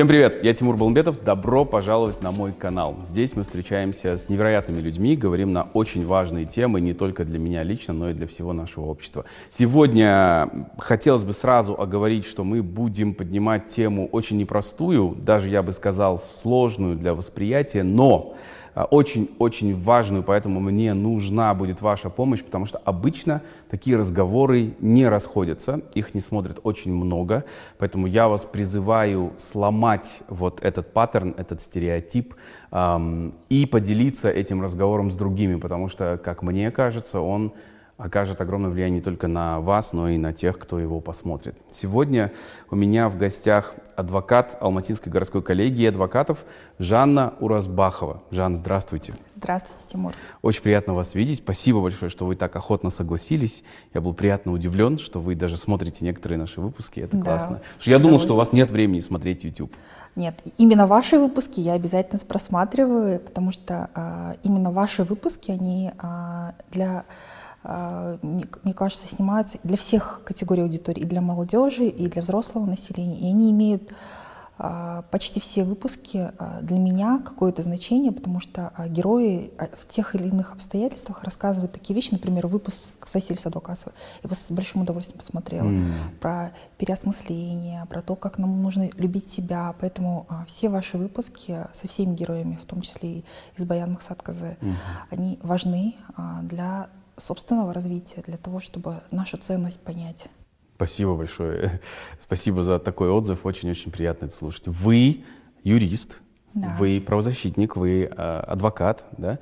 Всем привет, я Тимур Балмбетов, добро пожаловать на мой канал. Здесь мы встречаемся с невероятными людьми, говорим на очень важные темы, не только для меня лично, но и для всего нашего общества. Сегодня хотелось бы сразу оговорить, что мы будем поднимать тему очень непростую, даже я бы сказал сложную для восприятия, но очень-очень важную, поэтому мне нужна будет ваша помощь, потому что обычно такие разговоры не расходятся, их не смотрят очень много, поэтому я вас призываю сломать вот этот паттерн, этот стереотип эм, и поделиться этим разговором с другими, потому что, как мне кажется, он окажет огромное влияние не только на вас, но и на тех, кто его посмотрит. Сегодня у меня в гостях адвокат Алматинской городской коллегии адвокатов Жанна Уразбахова. Жанна, здравствуйте. Здравствуйте, Тимур. Очень приятно вас видеть. Спасибо большое, что вы так охотно согласились. Я был приятно удивлен, что вы даже смотрите некоторые наши выпуски. Это да, классно. я думал, что у вас нет времени смотреть YouTube. Нет, именно ваши выпуски я обязательно просматриваю, потому что а, именно ваши выпуски, они а, для мне кажется, снимаются для всех категорий аудитории, и для молодежи, и для взрослого населения. И они имеют а, почти все выпуски а, для меня какое-то значение, потому что герои в тех или иных обстоятельствах рассказывают такие вещи. Например, выпуск с Василием Адвокасова. Его с большим удовольствием посмотрела. Mm. Про переосмысление, про то, как нам нужно любить себя. Поэтому все ваши выпуски со всеми героями, в том числе и из Баян Махсатказы, mm-hmm. они важны для собственного развития, для того, чтобы нашу ценность понять. Спасибо большое. Спасибо за такой отзыв. Очень-очень приятно это слушать. Вы юрист, да. Вы правозащитник, вы э, адвокат, да?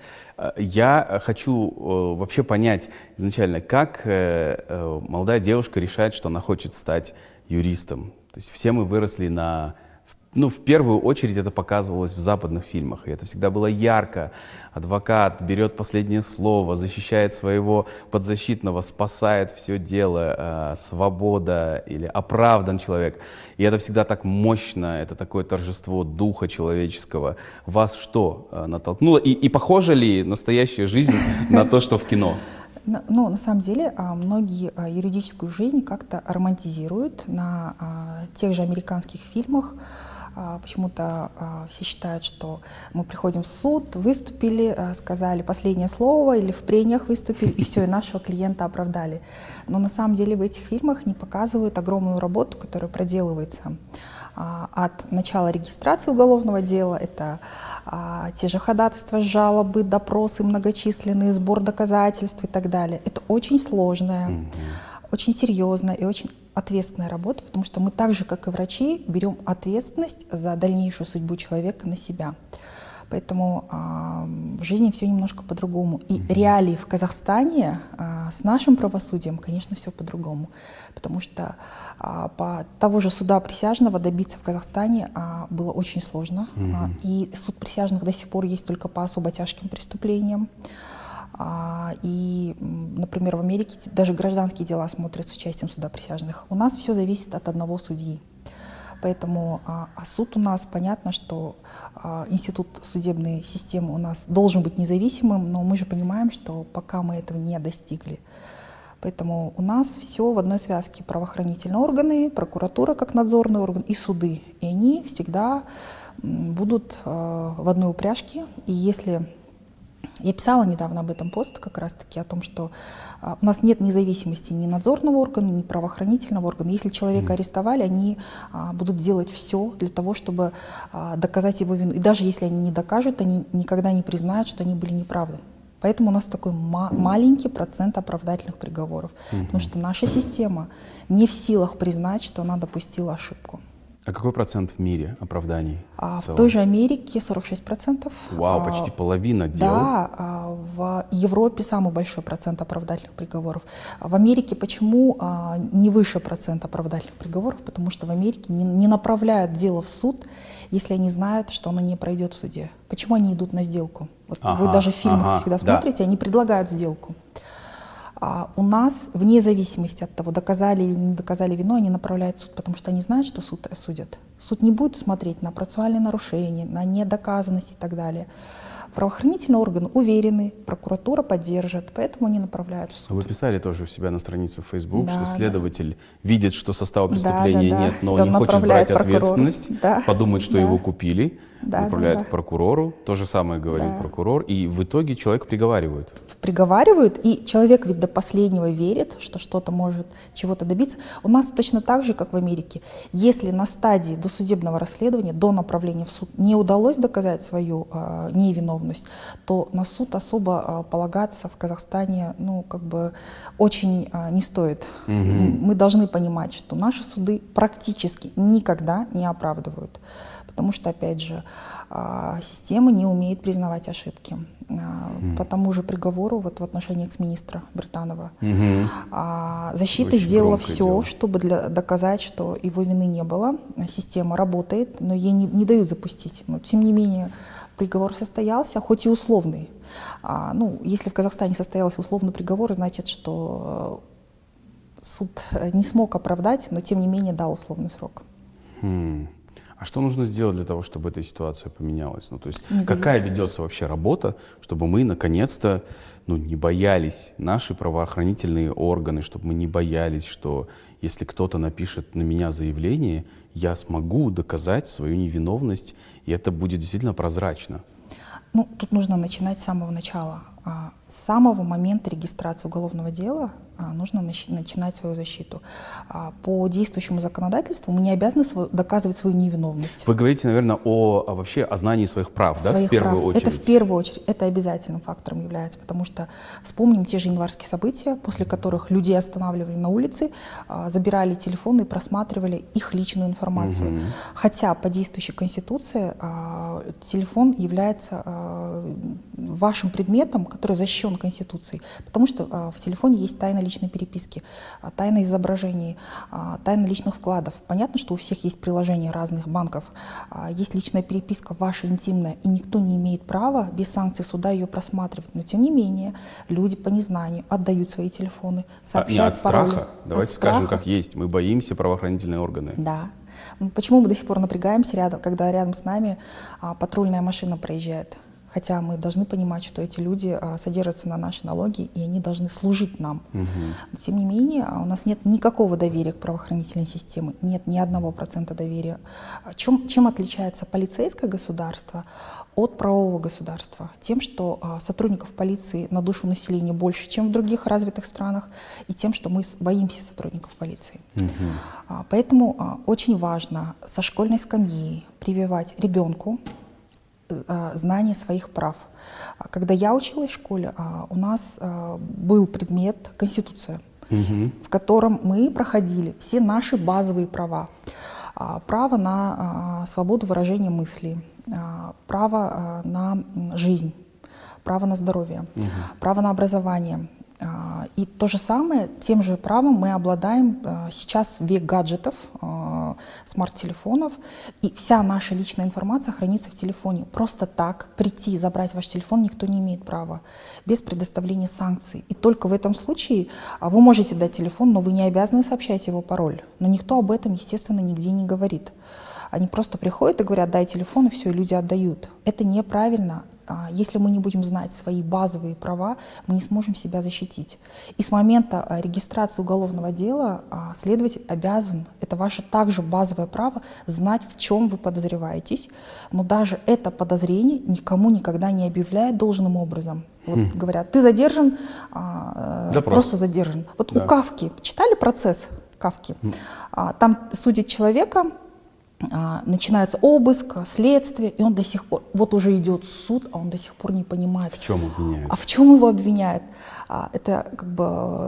Я хочу вообще понять изначально, как э, э, молодая девушка решает, что она хочет стать юристом. То есть все мы выросли на ну, в первую очередь это показывалось в западных фильмах, и это всегда было ярко. Адвокат берет последнее слово, защищает своего подзащитного, спасает все дело, э, свобода или оправдан человек. И это всегда так мощно, это такое торжество духа человеческого. Вас что э, натолкнуло? И, и похожа ли настоящая жизнь на то, что в кино? Ну, на самом деле, а, многие а, юридическую жизнь как-то романтизируют на а, тех же американских фильмах, почему-то а, все считают, что мы приходим в суд, выступили, а, сказали последнее слово или в прениях выступили, и все, и нашего клиента оправдали. Но на самом деле в этих фильмах не показывают огромную работу, которая проделывается от начала регистрации уголовного дела, это а, те же ходатайства, жалобы, допросы многочисленные, сбор доказательств и так далее. Это очень сложная, mm-hmm. Очень серьезная и очень ответственная работа, потому что мы так же, как и врачи, берем ответственность за дальнейшую судьбу человека на себя. Поэтому э, в жизни все немножко по-другому. И реалии в Казахстане э, с нашим правосудием, конечно, все по-другому. Потому что э, по того же суда присяжного добиться в Казахстане э, было очень сложно. Mm-hmm. Э, и суд присяжных до сих пор есть только по особо тяжким преступлениям. А, и, например, в Америке даже гражданские дела смотрят с участием суда присяжных. У нас все зависит от одного судьи. Поэтому а, а суд у нас, понятно, что а, институт судебной системы у нас должен быть независимым, но мы же понимаем, что пока мы этого не достигли. Поэтому у нас все в одной связке. Правоохранительные органы, прокуратура как надзорный орган и суды. И они всегда будут э, в одной упряжке. И если я писала недавно об этом пост как раз-таки, о том, что а, у нас нет независимости ни надзорного органа, ни правоохранительного органа. Если человека арестовали, они а, будут делать все для того, чтобы а, доказать его вину. И даже если они не докажут, они никогда не признают, что они были неправы. Поэтому у нас такой ма- маленький процент оправдательных приговоров. Потому что наша система не в силах признать, что она допустила ошибку. А какой процент в мире оправданий? А, в, в той же Америке 46%. Вау, а, почти половина дел. Да, а, в Европе самый большой процент оправдательных приговоров. В Америке почему а, не выше процент оправдательных приговоров? Потому что в Америке не, не направляют дело в суд, если они знают, что оно не пройдет в суде. Почему они идут на сделку? Вот ага, вы даже в фильмах ага, всегда смотрите, да. они предлагают сделку. А у нас, вне зависимости от того, доказали или не доказали вину, они направляют в суд, потому что они знают, что суд осудят. Суд не будет смотреть на процессуальные нарушения, на недоказанность и так далее. Правоохранительные органы уверены, прокуратура поддержит, поэтому они направляют в суд. Вы писали тоже у себя на странице в Facebook, Да, что да. следователь видит, что состава преступления да, да. нет, но он не хочет брать прокурору. ответственность, Да, подумает, что да. его купили, Да, направляет да, к да. прокурору. То же самое говорит Да. прокурор, и в итоге человека приговаривают. приговаривают, и человек ведь до последнего верит, что что-то может чего-то добиться. У нас точно так же, как в Америке. Если на стадии досудебного расследования, до направления в суд не удалось доказать свою э, невиновность, то на суд особо э, полагаться в Казахстане, ну, как бы очень э, не стоит. Мгм. Мы должны понимать, что наши суды практически никогда не оправдывают. Потому что, опять же, а, система не умеет признавать ошибки. А, По тому же приговору вот в отношении экс-министра Британова Мгм. а, защита Очень сделала все, дело. чтобы для- доказать, что его вины не было. Система работает, но ей не, не дают запустить. Но, тем не менее, приговор состоялся, хоть и условный. А, ну, если в Казахстане состоялся условный приговор, значит, что э, суд э, не смог оправдать, но тем не менее дал условный срок. Хм. А что нужно сделать для того, чтобы эта ситуация поменялась? Ну, то есть Независимо. какая ведется вообще работа, чтобы мы наконец-то ну, не боялись, наши правоохранительные органы, чтобы мы не боялись, что если кто-то напишет на меня заявление, я смогу доказать свою невиновность, и это будет действительно прозрачно. Ну, тут нужно начинать с самого начала. С самого момента регистрации уголовного дела а, нужно нач- начинать свою защиту. А, По действующему законодательству мы не обязаны свою- доказывать свою невиновность. Вы говорите, наверное, о, о вообще о знании своих прав, да, в своих первую прав. очередь. Это в первую очередь, это обязательным фактором является, потому что вспомним те же январские события, после которых людей останавливали на улице, а, забирали телефоны и просматривали их личную информацию. Мгм. Хотя по действующей конституции телефон является вашим предметом, который защищен конституцией, потому что а, в телефоне есть тайна личной переписки, а, тайна изображений, а, тайна личных вкладов. Понятно, что у всех есть приложения разных банков, а, есть личная переписка ваша интимная, и никто не имеет права без санкций суда ее просматривать. Но тем не менее, люди по незнанию отдают свои телефоны, А, не сообщают от пароли. страха. От Давайте скажем, страха. как есть. Мы боимся правоохранительные органы. Да. Почему мы до сих пор напрягаемся рядом, когда рядом с нами а, патрульная машина проезжает? Хотя мы должны понимать, что эти люди а, содержатся на наши налоги, и они должны служить нам. Мгм. Но, тем не менее, а, у нас нет никакого доверия к правоохранительной системе, нет ни одного процента доверия. А Чем, чем отличается полицейское государство от правового государства? Тем, что сотрудников полиции на душу населения больше, чем в других развитых странах, и тем, что мы боимся сотрудников полиции. А, Поэтому очень важно со школьной скамьи прививать ребенку знание своих прав. А Когда я училась в школе, а, у нас а, был предмет Конституция, Мгм. в котором мы проходили все наши базовые права. А, Право на свободу выражения мыслей, право на жизнь, право на здоровье, право на образование. И то же самое, тем же правом мы обладаем а, сейчас век гаджетов, а, смарт-телефонов, и вся наша личная информация хранится в телефоне. Просто так прийти и забрать ваш телефон никто не имеет права, без предоставления санкций. И только в этом случае а, вы можете дать телефон, но вы не обязаны сообщать его пароль. Но никто об этом, естественно, нигде не говорит. Они просто приходят и говорят, дай телефон, и все, и люди отдают. Это неправильно. А, Если мы не будем знать свои базовые права, мы не сможем себя защитить. И с момента а, регистрации уголовного дела а, следователь обязан, это ваше также базовое право, знать, в чем вы подозреваетесь. Но даже это подозрение никому никогда не объявляет должным образом. Вот говорят, ты задержан, э, Запрос. просто задержан. Вот Да. у Кавки, читали процесс Кавки? А, Там судят человека, начинается обыск, следствие, и он до сих пор, вот уже идет суд, а он до сих пор не понимает, В чем обвиняют? а в чем его обвиняют. А, Это как бы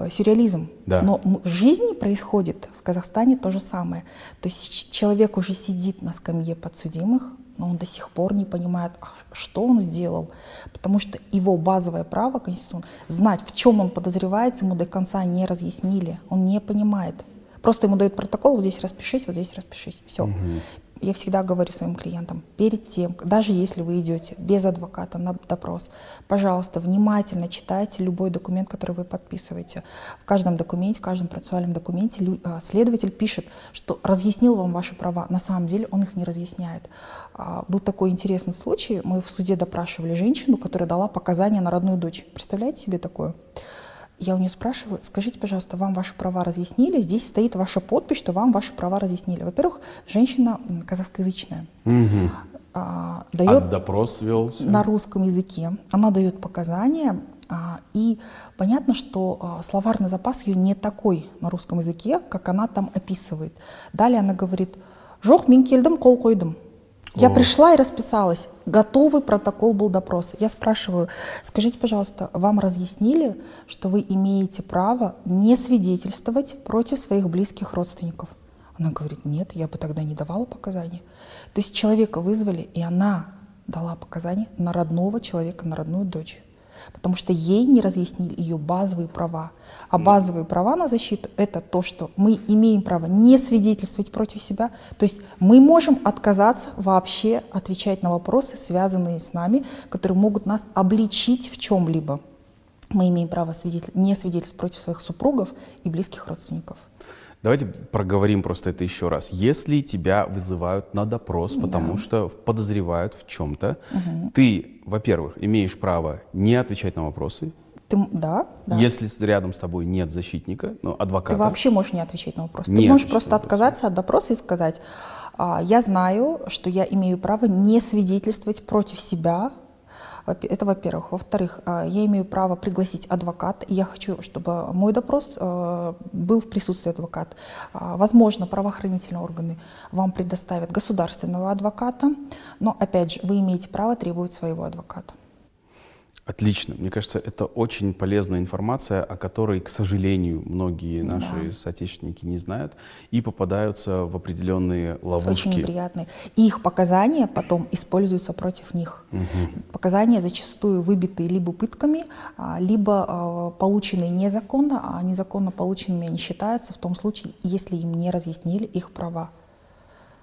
э, сюрреализм. Да. Но в жизни происходит в Казахстане то же самое. То есть человек уже сидит на скамье подсудимых, но он до сих пор не понимает, а что он сделал, потому что его базовое право конституционное знать, в чем он подозревается, ему до конца не разъяснили, он не понимает. Просто ему дают протокол, вот здесь распишись, вот здесь распишись, все. я всегда говорю своим клиентам, перед тем, даже если вы идете без адвоката на допрос, пожалуйста, внимательно читайте любой документ, который вы подписываете. В каждом документе, в каждом процессуальном документе а, следователь пишет, что разъяснил вам ваши права. На самом деле он их не разъясняет. А, был такой интересный случай. Мы в суде допрашивали женщину, которая дала показания на родную дочь. Представляете себе такое? Я у нее спрашиваю, скажите, пожалуйста, вам ваши права разъяснили? Здесь стоит ваша подпись, что вам ваши права разъяснили. Во-первых, женщина казахскоязычная. Угу. А, дает а допрос велся? На русском языке. Она дает показания, а, и понятно, что а, словарный запас ее не такой на русском языке, как она там описывает. Далее она говорит, «Жох, мен келдім, қол қойдым». Я О. пришла и расписалась. Готовый протокол был допроса. Я спрашиваю, скажите, пожалуйста, вам разъяснили, что вы имеете право не свидетельствовать против своих близких родственников? Она говорит, нет, я бы тогда не давала показания. То есть человека вызвали, и она дала показания на родного человека, на родную дочь потому что ей не разъяснили ее базовые права. А базовые права на защиту — это то, что мы имеем право не свидетельствовать против себя, то есть мы можем отказаться вообще отвечать на вопросы, связанные с нами, которые могут нас обличить в чем-либо. Мы имеем право свидетель... не свидетельствовать против своих супругов и близких родственников. Давайте проговорим просто это еще раз. Если тебя вызывают на допрос, потому да. что подозревают в чем-то, угу. ты, во-первых, имеешь право не отвечать на вопросы. Ты, да, да. Если рядом с тобой нет защитника, ну, адвоката. Ты вообще можешь не отвечать на вопросы. Не ты можешь просто отказаться от допроса и сказать, «А, я знаю, что я имею право не свидетельствовать против себя это во-первых. Во-вторых, а, я имею право пригласить адвоката, и я хочу, чтобы мой допрос э, был в присутствии адвоката. А, возможно, правоохранительные органы вам предоставят государственного адвоката, но, опять же, вы имеете право требовать своего адвоката. Отлично. Мне кажется, это очень полезная информация, о которой, к сожалению, многие наши да. соотечественники не знают и попадаются в определенные ловушки. Очень неприятные. И их показания потом используются против них. Угу. Показания зачастую выбитые либо пытками, а, либо а, полученные незаконно, а незаконно полученными они считаются в том случае, если им не разъяснили их права.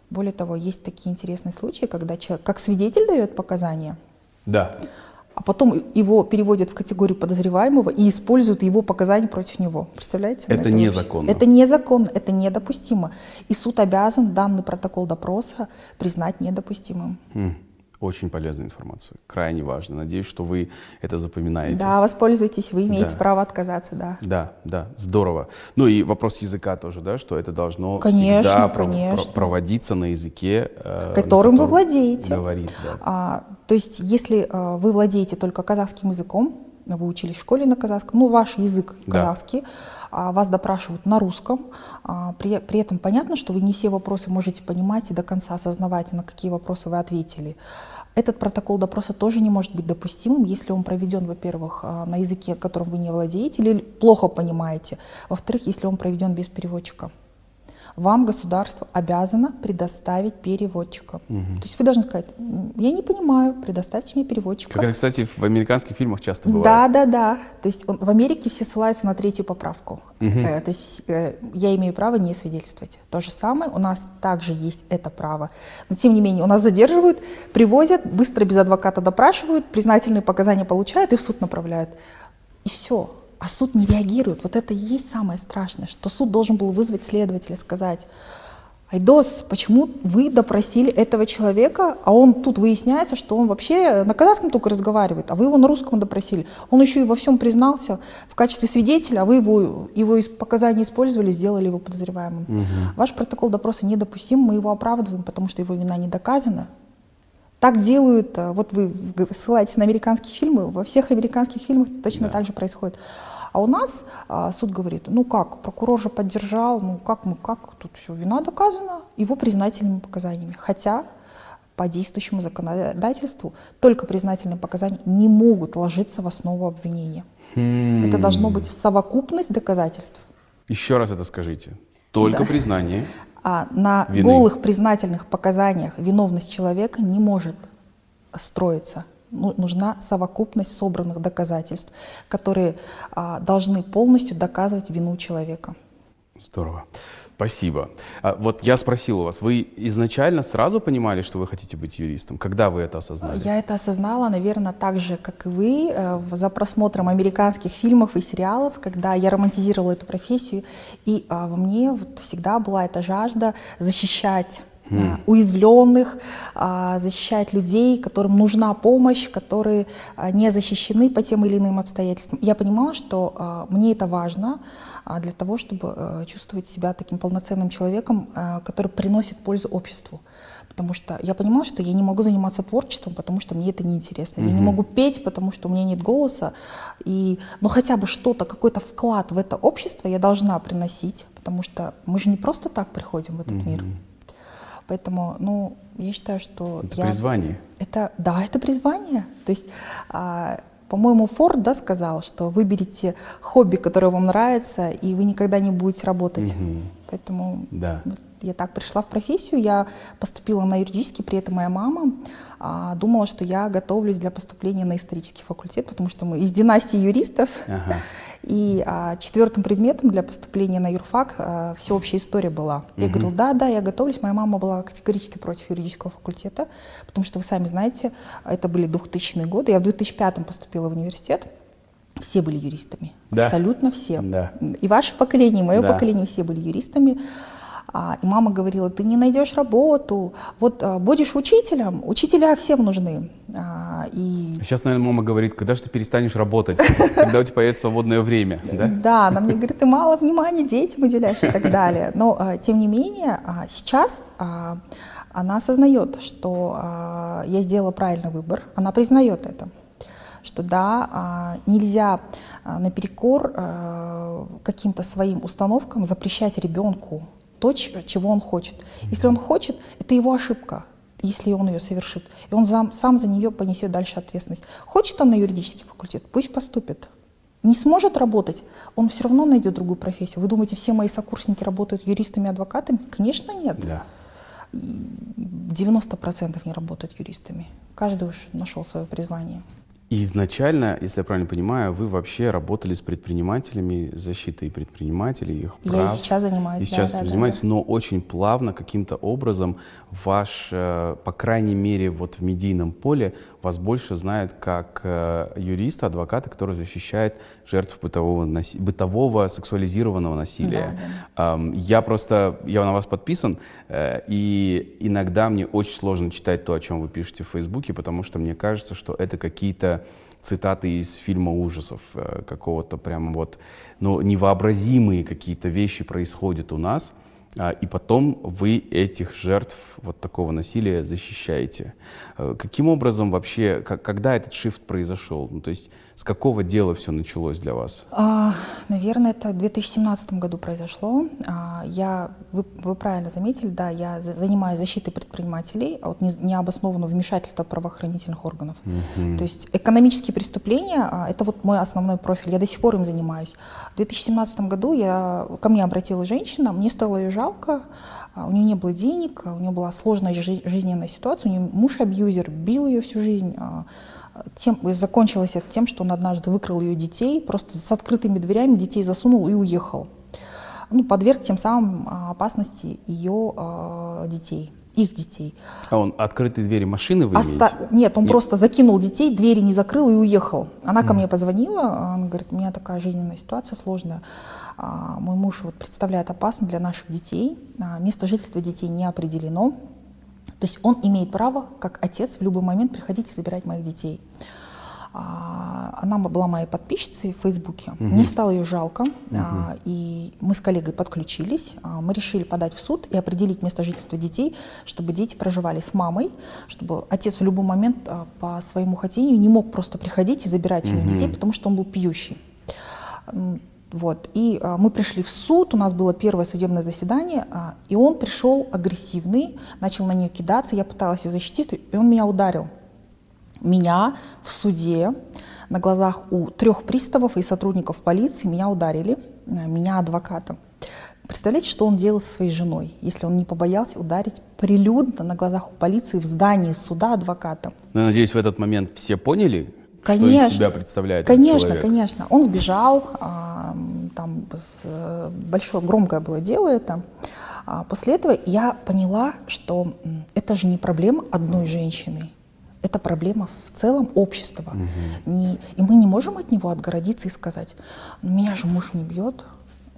Более того, есть такие интересные случаи, когда человек как свидетель дает показания. Да а потом его переводят в категорию подозреваемого и используют его показания против него. Представляете? Это, это незаконно. Это незаконно, это недопустимо. И суд обязан данный протокол допроса признать недопустимым. Mm. Очень полезная информация, крайне важно. Надеюсь, что вы это запоминаете. Да, воспользуйтесь, вы имеете да. право отказаться, да. Да, да, здорово. Ну и вопрос языка тоже, да, что это должно конечно, всегда конечно. Пров проводиться на языке, э, которым вы владеете. Говорит, да. а, то есть, если э, вы владеете только казахским языком, вы учились в школе на казахском, ну, ваш язык казахский, да. А вас допрашивают на русском, а, при, при этом понятно, что вы не все вопросы можете понимать и до конца осознавать, на какие вопросы вы ответили. Этот протокол допроса тоже не может быть допустимым, если он проведен, во-первых, а, на языке, которым вы не владеете или плохо понимаете, во-вторых, если он проведен без переводчика вам государство обязано предоставить переводчика. Угу. То есть вы должны сказать, я не понимаю, предоставьте мне переводчика. Как, кстати, в американских фильмах часто бывает. Да, да, да. То есть он, в Америке все ссылаются на третью поправку. Угу. Э, то есть э, я имею право не свидетельствовать. То же самое, у нас также есть это право. Но тем не менее, у нас задерживают, привозят, быстро без адвоката допрашивают, признательные показания получают и в суд направляют. И все а суд не реагирует. Вот это и есть самое страшное, что суд должен был вызвать следователя, сказать, Айдос, почему вы допросили этого человека, а он тут выясняется, что он вообще на казахском только разговаривает, а вы его на русском допросили. Он еще и во всем признался в качестве свидетеля, а вы его, его показания использовали, сделали его подозреваемым. Угу. Ваш протокол допроса недопустим, мы его оправдываем, потому что его вина не доказана. Так делают, э, вот вы ссылаетесь на американские фильмы, во всех американских фильмах точно да. так же происходит. А у нас а, суд говорит, ну как, прокурор же поддержал, ну как мы, как, тут все, вина доказана, его признательными показаниями. Хотя по действующему законодательству только признательные показания не могут ложиться в основу обвинения. Хм. Это должно быть совокупность доказательств. Еще раз это скажите. Только да. признание. А на вины. голых признательных показаниях виновность человека не может строиться. Ну, нужна совокупность собранных доказательств, которые а, должны полностью доказывать вину человека. Здорово. Спасибо. А, вот я спросил у вас, вы изначально сразу понимали, что вы хотите быть юристом? Когда вы это осознали? Я это осознала, наверное, так же, как и вы, э, за просмотром американских фильмов и сериалов, когда я романтизировала эту профессию, и а, во мне вот всегда была эта жажда защищать Mm. уязвленных, а, защищать людей, которым нужна помощь, которые а, не защищены по тем или иным обстоятельствам. Я понимала, что мне это важно для того, чтобы э, чувствовать себя таким полноценным человеком, который приносит пользу обществу. Потому что я понимала, что я не могу заниматься творчеством, потому что мне это неинтересно. Mm-hmm. Я не могу петь, потому что у меня нет голоса. И, но хотя бы что-то, какой-то вклад в это общество я должна приносить, потому что мы же не просто так приходим в этот mm-hmm. мир. Поэтому, ну, я считаю, что это я... призвание. Это, да, это призвание. То есть, а, по-моему, Форд, да, сказал, что выберите хобби, которое вам нравится, и вы никогда не будете работать. Угу. Поэтому да. вот, я так пришла в профессию, я поступила на юридический, при этом моя мама а, думала, что я готовлюсь для поступления на исторический факультет, потому что мы из династии юристов. Ага. И а, четвертым предметом для поступления на юрфак а, всеобщая история была. Я угу. говорила, да, да, я готовлюсь. Моя мама была категорически против юридического факультета, потому что вы сами знаете, это были 2000-е годы. Я в 2005 поступила в университет. Все были юристами, да? абсолютно все. Да. И ваше поколение, и мое да. поколение, все были юристами. А, и мама говорила, ты не найдешь работу, вот а, будешь учителем, учителя всем нужны. А, и... Сейчас, наверное, мама говорит, когда же ты перестанешь работать, когда у тебя появится свободное время, да? Да, она мне говорит, ты мало внимания детям уделяешь и так далее. Но, тем не менее, сейчас она осознает, что я сделала правильный выбор, она признает это что да, нельзя наперекор каким-то своим установкам запрещать ребенку то, чего он хочет. Если он хочет, это его ошибка, если он ее совершит. И он сам, сам за нее понесет дальше ответственность. Хочет он на юридический факультет, пусть поступит. Не сможет работать, он все равно найдет другую профессию. Вы думаете, все мои сокурсники работают юристами, адвокатами? Конечно, нет. Да. 90% не работают юристами. Каждый уж нашел свое призвание. И изначально, если я правильно понимаю, вы вообще работали с предпринимателями, защитой предпринимателей, их прав. Я сейчас занимаюсь. И сейчас да, занимаетесь, да, да. но очень плавно каким-то образом ваш, э, по крайней мере, вот в медийном поле вас больше знают как э, юриста, адвоката, который защищает жертв бытового, наси... бытового сексуализированного насилия. Да, да. Я просто, я на вас подписан, э, и иногда мне очень сложно читать то, о чем вы пишете в Фейсбуке, потому что мне кажется, что это какие-то цитаты из фильма ужасов э, какого-то прямо вот, ну, невообразимые какие-то вещи происходят у нас, и потом вы этих жертв вот такого насилия защищаете. Э, каким образом вообще, когда этот шифт произошел? Ну, то есть с какого дела все началось для вас? А, наверное, это в 2017 году произошло. А, я, вы, вы правильно заметили, да, я занимаюсь защитой предпринимателей от необоснованного вмешательства правоохранительных органов. Угу. То есть экономические преступления а, это вот мой основной профиль. Я до сих пор им занимаюсь. В 2017 году я, ко мне обратилась женщина, мне стало ее жалко. А, у нее не было денег, у нее была сложная жизненная ситуация, у нее муж абьюзер, бил ее всю жизнь тем, закончилось это тем, что он однажды выкрал ее детей, просто с открытыми дверями детей засунул и уехал. Ну, подверг тем самым а, опасности ее э, детей, их детей. А он открытые двери машины вы Оста... Нет, он Нет. просто закинул детей, двери не закрыл и уехал. Она mm. ко мне позвонила, она говорит, у меня такая жизненная ситуация сложная. А, мой муж вот, представляет опасность для наших детей, а, место жительства детей не определено. То есть он имеет право, как отец, в любой момент приходить и забирать моих детей. А, она была моей подписчицей в Фейсбуке. Угу. Мне стало ее жалко, угу. и мы с коллегой подключились. А, мы решили подать в суд и определить место жительства детей, чтобы дети проживали с мамой, чтобы отец в любой момент по своему хотению не мог просто приходить и забирать угу. ее детей, потому что он был пьющий. Вот. И а, мы пришли в суд, у нас было первое судебное заседание, а, и он пришел агрессивный, начал на нее кидаться, я пыталась ее защитить, и он меня ударил. Меня в суде на глазах у трех приставов и сотрудников полиции меня ударили, а, меня адвоката. Представляете, что он делал со своей женой, если он не побоялся ударить прилюдно на глазах у полиции в здании суда адвоката? Ну, надеюсь, в этот момент все поняли, конечно, что из себя представляет Конечно, человек. конечно. Он сбежал, а, там с, большое, громкое было дело это. А после этого я поняла, что это же не проблема одной женщины, это проблема в целом общества. Угу. Не, и мы не можем от него отгородиться и сказать, меня же муж не бьет,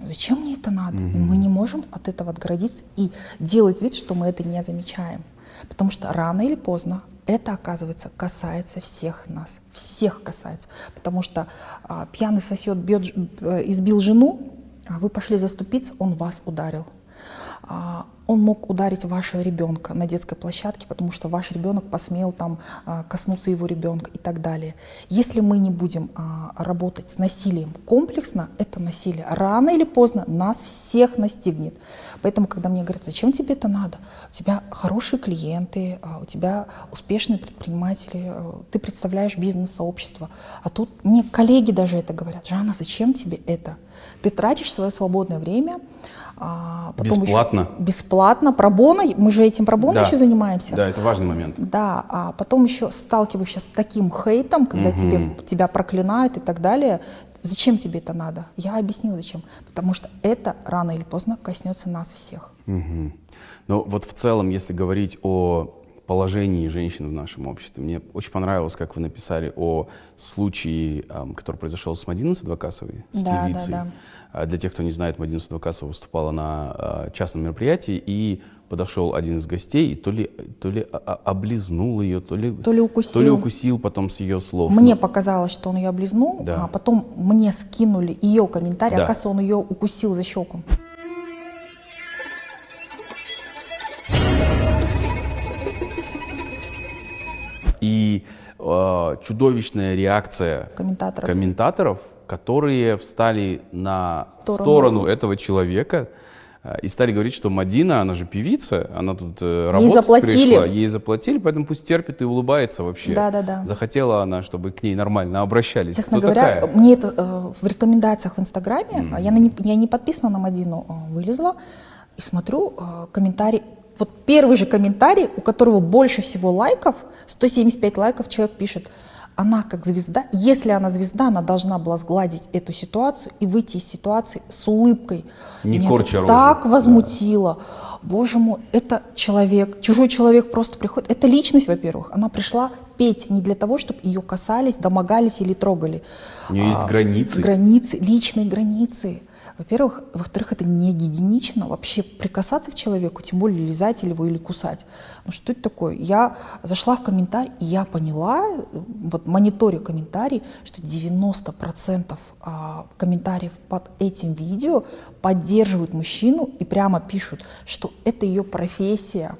зачем мне это надо? Угу. Мы не можем от этого отгородиться и делать вид, что мы это не замечаем. Потому что рано или поздно это, оказывается, касается всех нас. Всех касается. Потому что а, пьяный сосед бьет, э, избил жену, а вы пошли заступиться, он вас ударил. А, он мог ударить вашего ребенка на детской площадке, потому что ваш ребенок посмел там а, коснуться его ребенка и так далее. Если мы не будем а, работать с насилием комплексно, это насилие рано или поздно нас всех настигнет. Поэтому, когда мне говорят, зачем тебе это надо? У тебя хорошие клиенты, у тебя успешные предприниматели, ты представляешь бизнес-сообщество. А тут мне коллеги даже это говорят. Жанна, зачем тебе это? Ты тратишь свое свободное время, а, потом бесплатно? Еще, бесплатно, пробона, мы же этим пробона да. еще занимаемся. Да, это важный момент. Да, а потом еще сталкиваешься с таким хейтом, когда угу. тебе, тебя проклинают и так далее. Зачем тебе это надо? Я объяснила зачем. Потому что это рано или поздно коснется нас всех. Угу. Ну вот в целом, если говорить о положении женщин в нашем обществе. Мне очень понравилось, как вы написали о случае, который произошел с Мадиной Садвакасовой, с да, певицей. Да, да. А, для тех, кто не знает, Мадина Садвакасова выступала на а, частном мероприятии, и подошел один из гостей и то ли, то ли облизнул ее, то ли, то ли укусил. То ли укусил потом с ее слов. Мне Но... показалось, что он ее облизнул, да. а потом мне скинули ее комментарий, да. оказывается, он ее укусил за щеку. Э, чудовищная реакция комментаторов. комментаторов которые встали на сторону, сторону этого человека э, и стали говорить, что Мадина, она же певица, она тут э, работать ей заплатили. пришла, ей заплатили, поэтому пусть терпит и улыбается вообще. Да, да, да. Захотела она, чтобы к ней нормально обращались. Честно Кто говоря, такая? мне это э, в рекомендациях в Инстаграме, mm-hmm. я, на, я не подписана на Мадину, э, вылезла и смотрю э, комментарий. Вот первый же комментарий, у которого больше всего лайков, 175 лайков, человек пишет – она как звезда, если она звезда, она должна была сгладить эту ситуацию и выйти из ситуации с улыбкой. Не Меня корча так возмутило. Да. Боже мой, это человек, чужой человек просто приходит. Это личность, во-первых. Она пришла петь не для того, чтобы ее касались, домогались или трогали. У нее есть а, границы. Границы, личные границы. Во-первых. Во-вторых, это не гигиенично вообще прикасаться к человеку, тем более лизать его или кусать. Ну что это такое? Я зашла в комментарий, и я поняла, вот мониторю комментарий, что 90% а, комментариев под этим видео поддерживают мужчину и прямо пишут, что это ее профессия,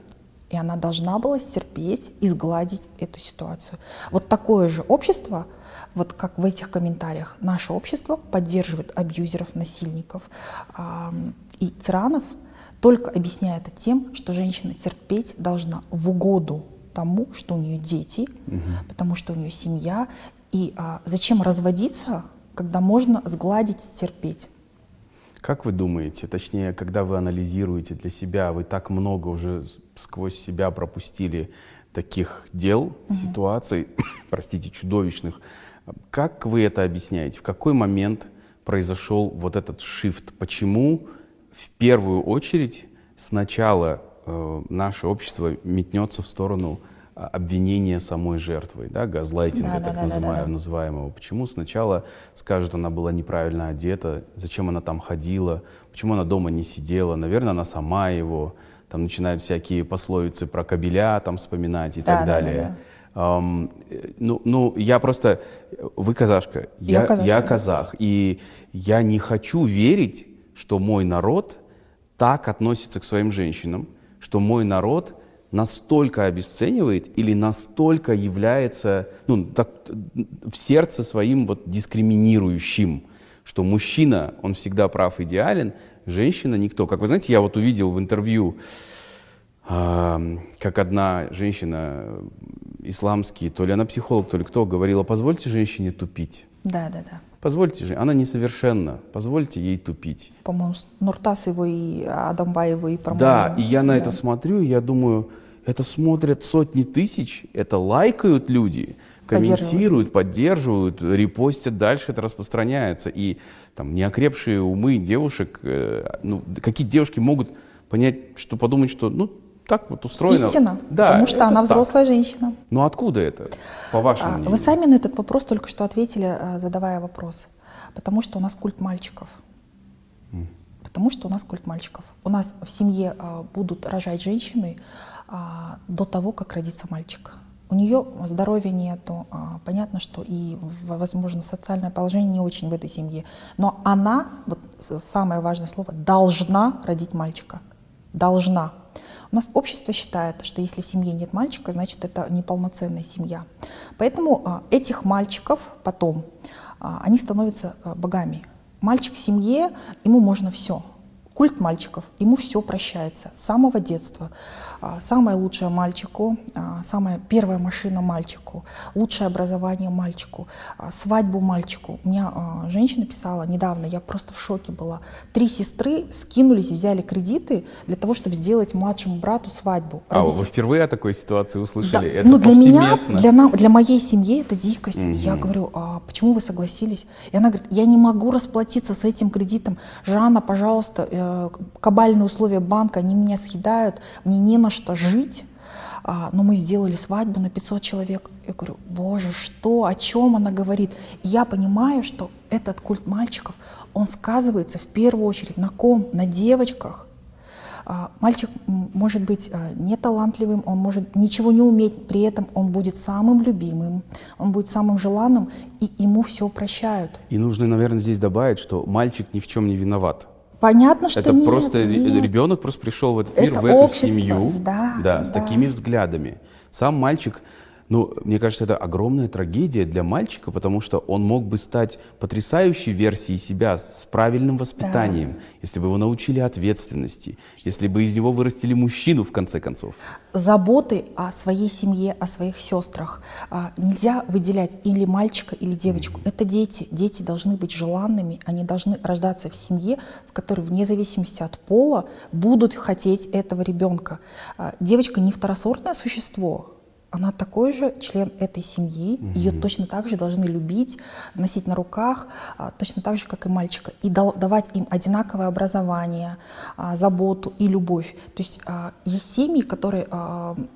и она должна была стерпеть и сгладить эту ситуацию. Вот такое же общество – вот как в этих комментариях, наше общество поддерживает абьюзеров, насильников и тиранов, только объясняя это тем, что женщина терпеть должна в угоду тому, что у нее дети, угу. потому что у нее семья. И а, зачем разводиться, когда можно сгладить, терпеть? Как вы думаете, точнее, когда вы анализируете для себя, вы так много уже сквозь себя пропустили таких дел, угу. ситуаций, простите, чудовищных, как вы это объясняете? В какой момент произошел вот этот shift? Почему в первую очередь сначала э, наше общество метнется в сторону а, обвинения самой жертвой, да, газлайтинга да, так да, называемого, да, да, называемого. Почему сначала скажут, она была неправильно одета, зачем она там ходила, почему она дома не сидела, наверное, она сама его, там начинают всякие пословицы про кабеля там вспоминать и да, так далее. Да, да, да. Um, ну, ну, я просто... Вы казашка, я, я, казашка. я казах. И я не хочу верить, что мой народ так относится к своим женщинам, что мой народ настолько обесценивает или настолько является ну, так, в сердце своим вот дискриминирующим, что мужчина, он всегда прав, идеален, женщина никто. Как вы знаете, я вот увидел в интервью, как одна женщина исламские, то ли она психолог, то ли кто, говорила, позвольте женщине тупить. Да, да, да. Позвольте же, она несовершенна, позвольте ей тупить. По-моему, Нуртас его и Адамбаева и по Да, и я на да. это смотрю, и я думаю, это смотрят сотни тысяч, это лайкают люди. комментируют, поддерживают, репостят, дальше это распространяется. И там неокрепшие умы девушек, э, ну, какие девушки могут понять, что подумать, что, ну, так вот устроено. Истина, да, потому что она взрослая так. женщина. Но откуда это, по вашему а, мнению? Вы сами на этот вопрос только что ответили, э, задавая вопрос. Потому что у нас культ мальчиков. Mm. Потому что у нас культ мальчиков. У нас в семье а, будут рожать женщины а, до того, как родится мальчик. У нее здоровья нету, а, понятно, что и, возможно, социальное положение не очень в этой семье. Но она, вот самое важное слово, должна родить мальчика. Должна. У нас общество считает, что если в семье нет мальчика, значит это неполноценная семья. Поэтому а, этих мальчиков потом, а, они становятся а, богами. Мальчик в семье, ему можно все. Культ мальчиков, ему все прощается с самого детства. А, самое лучшее мальчику, а, самая первая машина мальчику, лучшее образование мальчику, а, свадьбу мальчику. У меня женщина писала недавно, я просто в шоке была. Три сестры скинулись, взяли кредиты для того, чтобы сделать младшему брату свадьбу. А вы впервые о такой ситуации услышали? Да. Это ну, для меня, для, на, для моей семьи это дикость. Угу. Я говорю, а почему вы согласились? И она говорит, я не могу расплатиться с этим кредитом. Жанна, пожалуйста, э, кабальные условия банка, они меня съедают, мне не на что жить, а, но мы сделали свадьбу на 500 человек. Я говорю, боже, что, о чем она говорит? Я понимаю, что этот культ мальчиков, он сказывается в первую очередь на ком? На девочках. А, мальчик может быть а, неталантливым, он может ничего не уметь, при этом он будет самым любимым, он будет самым желанным, и ему все прощают. И нужно, наверное, здесь добавить, что мальчик ни в чем не виноват. Понятно, что это нет, просто нет. ребенок просто пришел в этот мир, это в эту общество, семью, да, да, с да. такими взглядами. Сам мальчик ну, мне кажется, это огромная трагедия для мальчика, потому что он мог бы стать потрясающей версией себя с правильным воспитанием, да. если бы его научили ответственности, если бы из него вырастили мужчину, в конце концов. Заботы о своей семье, о своих сестрах. А, нельзя выделять или мальчика, или девочку. Mm-hmm. Это дети. Дети должны быть желанными, они должны рождаться в семье, в которой, вне зависимости от пола, будут хотеть этого ребенка. А, девочка не второсортное существо, она такой же член этой семьи, угу. ее точно так же должны любить, носить на руках, а, точно так же, как и мальчика, и давать им одинаковое образование, а, заботу и любовь. То есть а, есть семьи, которые,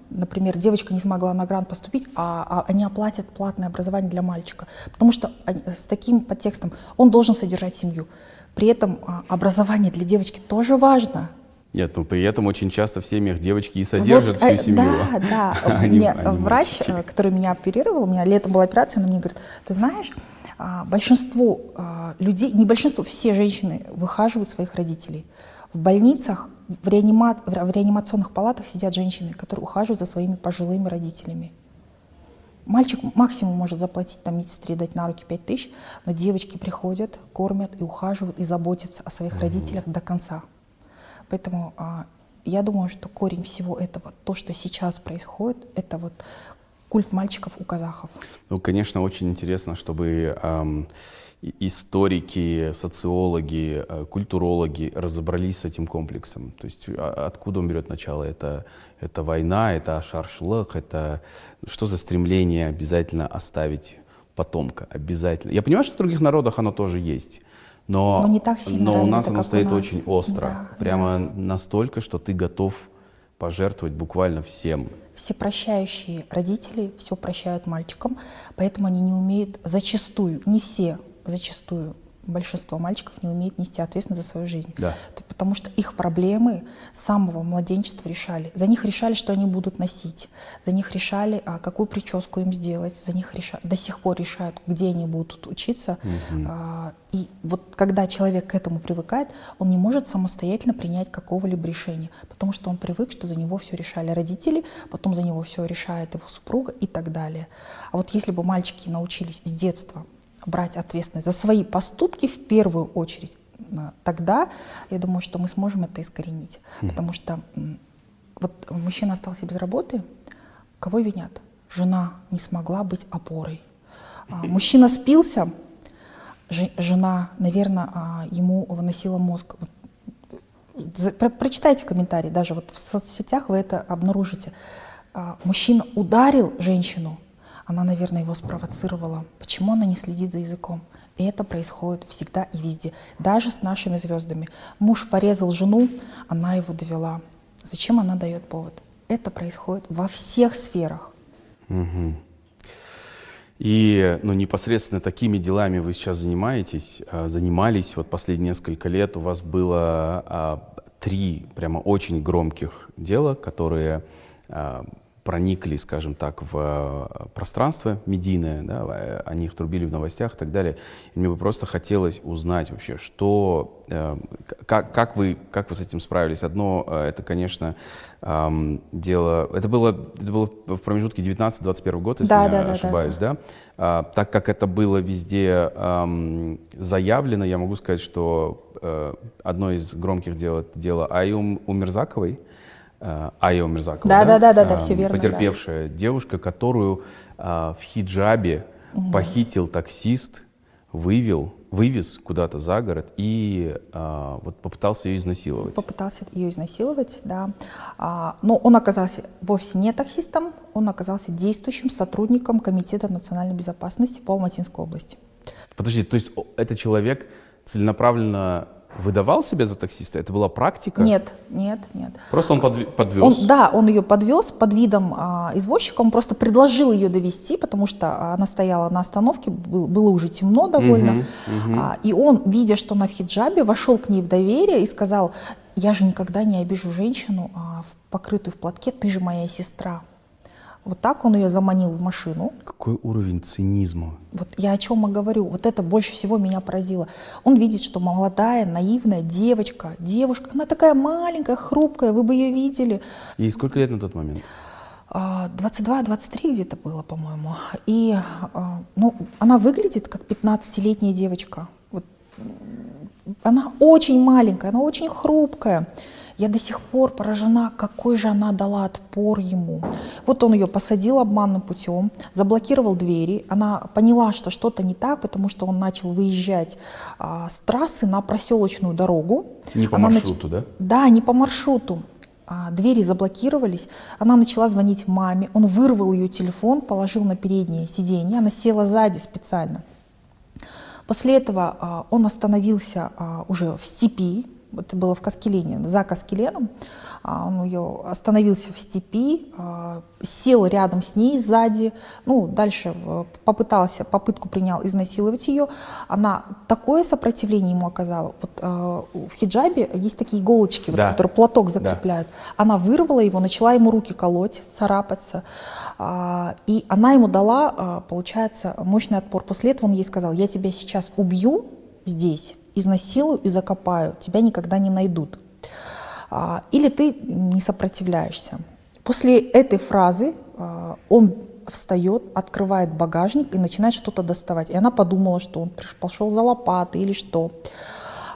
например, девочка не смогла на грант поступить, а, они оплатят платное образование для мальчика, потому что с таким подтекстом он должен содержать семью. При этом образование для девочки тоже важно. Нет, но при этом очень часто в семьях девочки и содержат вот, всю э, семью. Да, да. они, мне они врач, мальчики. Э, который меня оперировал, у меня летом была операция, она мне говорит, ты знаешь, а, большинство а, людей, не большинство, все женщины выхаживают своих родителей. В больницах, в, реанима... в реанимационных палатах сидят женщины, которые ухаживают за своими пожилыми родителями. Мальчик максимум может заплатить там медсестре, дать на руки 5 тысяч, но девочки приходят, кормят и ухаживают и заботятся о своих родителях до конца. Поэтому а, я думаю, что корень всего этого, то, что сейчас происходит, это вот культ мальчиков у казахов. Ну, конечно, очень интересно, чтобы эм, историки, социологи, э, культурологи разобрались с этим комплексом. То есть а, откуда он берет начало? Это, это война, это шаршлык, это что за стремление обязательно оставить потомка? Обязательно. Я понимаю, что в других народах оно тоже есть. Но, но не так сильно. Но у нас оно стоит нас. очень остро. Да, прямо да. настолько, что ты готов пожертвовать буквально всем. Все прощающие родители все прощают мальчикам, поэтому они не умеют зачастую, не все, зачастую большинство мальчиков не умеет нести ответственность за свою жизнь. Да. Потому что их проблемы с самого младенчества решали. За них решали, что они будут носить. За них решали, а, какую прическу им сделать. За них реша... до сих пор решают, где они будут учиться. Угу. А, и вот когда человек к этому привыкает, он не может самостоятельно принять какого-либо решения. Потому что он привык, что за него все решали родители, потом за него все решает его супруга и так далее. А вот если бы мальчики научились с детства брать ответственность за свои поступки в первую очередь, тогда я думаю, что мы сможем это искоренить. Mm. Потому что вот мужчина остался без работы, кого винят? Жена не смогла быть опорой. А, мужчина спился, жена, наверное, а, ему выносила мозг. прочитайте комментарии, даже вот в соцсетях вы это обнаружите. А, мужчина ударил женщину, она, наверное, его спровоцировала. Почему она не следит за языком? И это происходит всегда и везде, даже с нашими звездами. Муж порезал жену, она его довела. Зачем она дает повод? Это происходит во всех сферах. Угу. И ну, непосредственно такими делами вы сейчас занимаетесь, а, занимались вот последние несколько лет. У вас было а, три прямо очень громких дела, которые а, проникли, скажем так, в э, пространство медийное, да, э, о них трубили в новостях и так далее. И мне бы просто хотелось узнать вообще, что, э, как, как, вы, как вы с этим справились. Одно, э, это, конечно, э, дело, это было, это было в промежутке 19-21 год, если да, я да, ошибаюсь, да? да? А, так как это было везде э, заявлено, я могу сказать, что одно из громких дел это дело Аюм Умерзаковой, Айо Мирзакова, да, да, да, да, да, все верно. Потерпевшая да. девушка, которую а, в хиджабе угу. похитил таксист, вывел, вывез куда-то за город и а, вот попытался ее изнасиловать. Попытался ее изнасиловать, да. А, но он оказался вовсе не таксистом, он оказался действующим сотрудником Комитета национальной безопасности по Алматинской области. Подожди, то есть этот человек целенаправленно выдавал себя за таксиста? Это была практика? Нет, нет, нет. Просто он подвез? Он, да, он ее подвез под видом а, извозчика, он просто предложил ее довести, потому что она стояла на остановке, был, было уже темно довольно, угу, угу. А, и он, видя, что она в хиджабе, вошел к ней в доверие и сказал, я же никогда не обижу женщину, а, покрытую в платке, ты же моя сестра. Вот так он ее заманил в машину. Какой уровень цинизма? Вот я о чем и говорю. Вот это больше всего меня поразило. Он видит, что молодая, наивная девочка, девушка, она такая маленькая, хрупкая, вы бы ее видели. Ей сколько лет на тот момент? 22-23 а, где-то было, по-моему. И а, ну, она выглядит как 15-летняя девочка. Вот. Она очень маленькая, она очень хрупкая. Я до сих пор поражена, какой же она дала отпор ему. Вот он ее посадил обманным путем, заблокировал двери. Она поняла, что что-то не так, потому что он начал выезжать а, с трассы на проселочную дорогу. Не по она маршруту, нач... да? Да, не по маршруту. А, двери заблокировались. Она начала звонить маме. Он вырвал ее телефон, положил на переднее сиденье. Она села сзади специально. После этого а, он остановился а, уже в степи, это было в Каскелене, за Каскеленом, а, он ее остановился в степи, а, сел рядом с ней сзади, ну, дальше попытался, попытку принял изнасиловать ее. Она такое сопротивление ему оказала. Вот а, в хиджабе есть такие иголочки, да. вот, которые платок закрепляют. Да. Она вырвала его, начала ему руки колоть, царапаться. И она ему дала, получается, мощный отпор. После этого он ей сказал, я тебя сейчас убью здесь, изнасилую и закопаю, тебя никогда не найдут. А, или ты не сопротивляешься. После этой фразы а, он встает, открывает багажник и начинает что-то доставать. И она подумала, что он пошел за лопатой или что.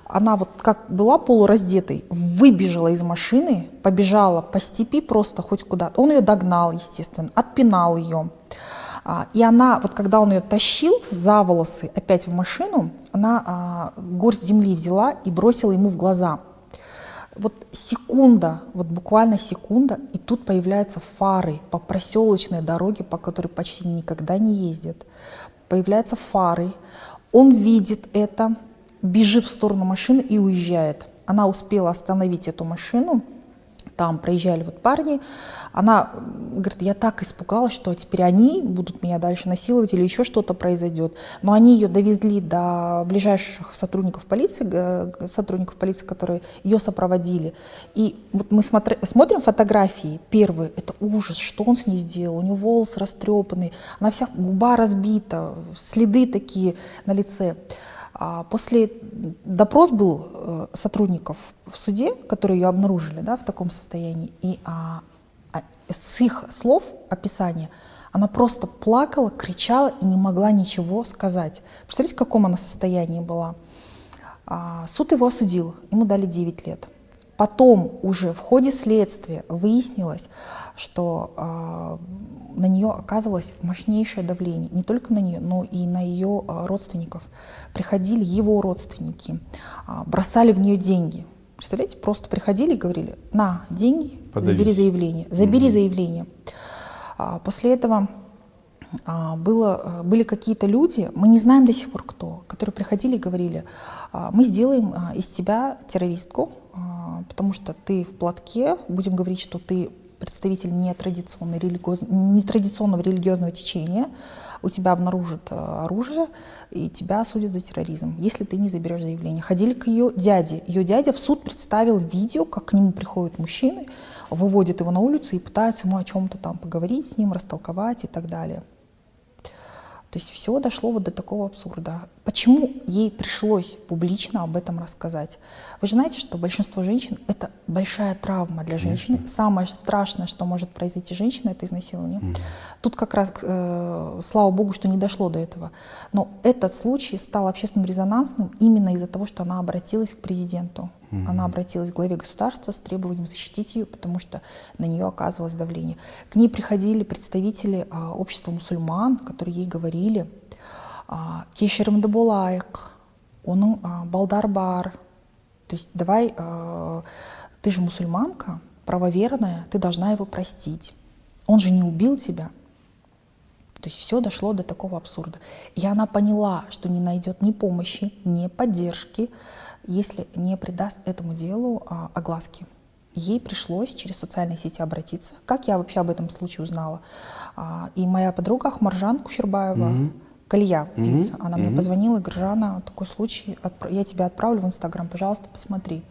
Она вот как была полураздетой, выбежала из машины, побежала по степи просто хоть куда-то. Он ее догнал, естественно, отпинал ее. А, и она, вот когда он ее тащил за волосы опять в машину, она а, горсть земли взяла и бросила ему в глаза. Вот секунда, вот буквально секунда, и тут появляются фары по проселочной дороге, по которой почти никогда не ездят. Появляются фары, он видит это, бежит в сторону машины и уезжает. Она успела остановить эту машину, там проезжали вот парни, она говорит, я так испугалась, что теперь они будут меня дальше насиловать или еще что-то произойдет. Но они ее довезли до ближайших сотрудников полиции, сотрудников полиции, которые ее сопроводили. И вот мы смотри, смотрим фотографии первые, это ужас, что он с ней сделал, у нее волосы растрепанные, она вся губа разбита, следы такие на лице. А после допрос был э, сотрудников в суде, которые ее обнаружили да, в таком состоянии, и а, а, с их слов, описания, она просто плакала, кричала и не могла ничего сказать. Представляете, в каком она состоянии была? А, суд его осудил, ему дали 9 лет. Потом уже в ходе следствия выяснилось, что э, на нее оказывалось мощнейшее давление, не только на нее, но и на ее э, родственников. Приходили его родственники, э, бросали в нее деньги. Представляете, просто приходили и говорили, на, деньги, Подавись. забери заявление, забери mm-hmm. заявление. А, после этого а, было, были какие-то люди, мы не знаем до сих пор кто, которые приходили и говорили, мы сделаем из тебя террористку, потому что ты в платке, будем говорить, что ты представитель нетрадиционной религиоз... нетрадиционного религиозного течения, у тебя обнаружат э, оружие и тебя осудят за терроризм, если ты не заберешь заявление. Ходили к ее дяде. Ее дядя в суд представил видео, как к нему приходят мужчины, выводят его на улицу и пытаются ему о чем-то там поговорить с ним, растолковать и так далее. То есть все дошло вот до такого абсурда. Почему ей пришлось публично об этом рассказать? Вы же знаете, что большинство женщин — это большая травма для женщины. Конечно. Самое страшное, что может произойти женщина, это изнасилование. Mm. Тут как раз, э, слава богу, что не дошло до этого. Но этот случай стал общественным резонансным именно из-за того, что она обратилась к президенту. Mm-hmm. Она обратилась к главе государства с требованием защитить ее, потому что на нее оказывалось давление. К ней приходили представители а, общества мусульман, которые ей говорили, а, кешірімді болайық, оның а, балдар бар. То есть давай, а, ты же мусульманка, правоверная, ты должна его простить. Он же не убил тебя. То есть все дошло до такого абсурда. И она поняла, что не найдет ни помощи, ни поддержки, если не придаст этому делу а, огласки. Ей пришлось через социальные сети обратиться. Как я вообще об этом случае узнала? А, и моя подруга Ахмаржан Кущербаева, mm-hmm. Калья, певица, mm-hmm. она mm-hmm. мне позвонила и говорит, Жанна, такой случай, отправ... я тебя отправлю в Инстаграм, пожалуйста, посмотри.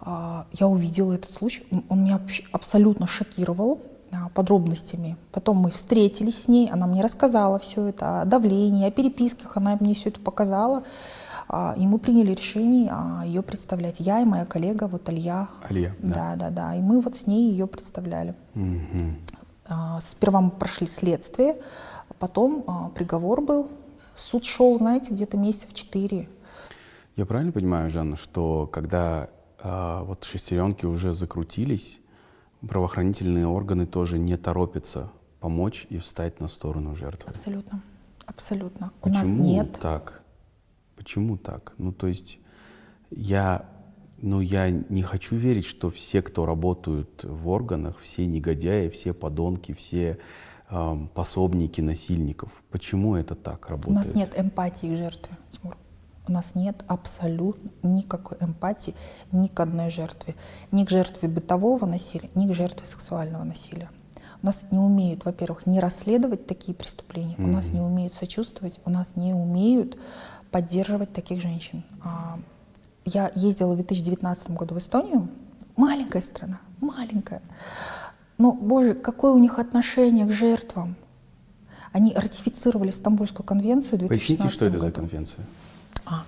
А, я увидела этот случай, он меня абсолютно шокировал а, подробностями. Потом мы встретились с ней, она мне рассказала все это о давлении, о переписках, она мне все это показала. А, и мы приняли решение а, ее представлять. Я и моя коллега, вот Алья. Алья, да. Да, да, да. И мы вот с ней ее представляли. Угу. Сперва мы прошли следствие, потом приговор был. Суд шел, знаете, где-то месяцев четыре. Я правильно понимаю, Жанна, что когда вот шестеренки уже закрутились, правоохранительные органы тоже не торопятся помочь и встать на сторону жертвы? Абсолютно. Абсолютно. Почему У нас нет. так? Почему так? Ну, то есть я, ну, я не хочу верить, что все, кто работают в органах, все негодяи, все подонки, все э, пособники насильников. Почему это так работает? У нас нет эмпатии к жертве, Тимур. У нас нет абсолютно никакой эмпатии ни к одной жертве. Ни к жертве бытового насилия, ни к жертве сексуального насилия. У нас не умеют, во-первых, не расследовать такие преступления, mm-hmm. у нас не умеют сочувствовать, у нас не умеют поддерживать таких женщин. А, я ездила в 2019 году в Эстонию. Маленькая страна, маленькая. Но, боже, какое у них отношение к жертвам? Они ратифицировали Стамбульскую конвенцию в 2016 Поясните, что это за конвенция? А,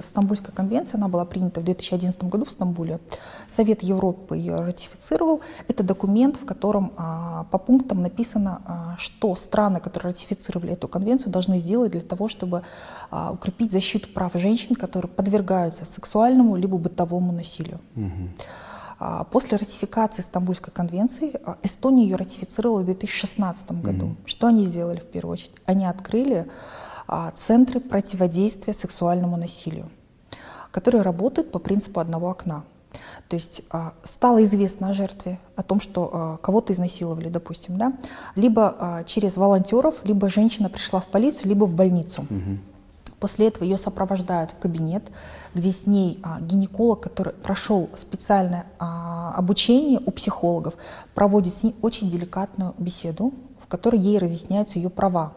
Стамбульская конвенция, она была принята в 2011 году в Стамбуле. Совет Европы ее ратифицировал. Это документ, в котором а, по пунктам написано, а, что страны, которые ратифицировали эту конвенцию, должны сделать для того, чтобы а, укрепить защиту прав женщин, которые подвергаются сексуальному либо бытовому насилию. Угу. После ратификации Стамбульской конвенции Эстония ее ратифицировала в 2016 году. Угу. Что они сделали в первую очередь? Они открыли а, центры противодействия сексуальному насилию, которые работают по принципу одного окна. То есть а, стало известно о жертве, о том, что а, кого-то изнасиловали, допустим, да, либо через волонтеров, либо женщина пришла в полицию, либо в больницу. Угу. После этого ее сопровождают в кабинет, где с ней а, гинеколог, который прошел специальное а, обучение у психологов, проводит с ней очень деликатную беседу, в которой ей разъясняются ее права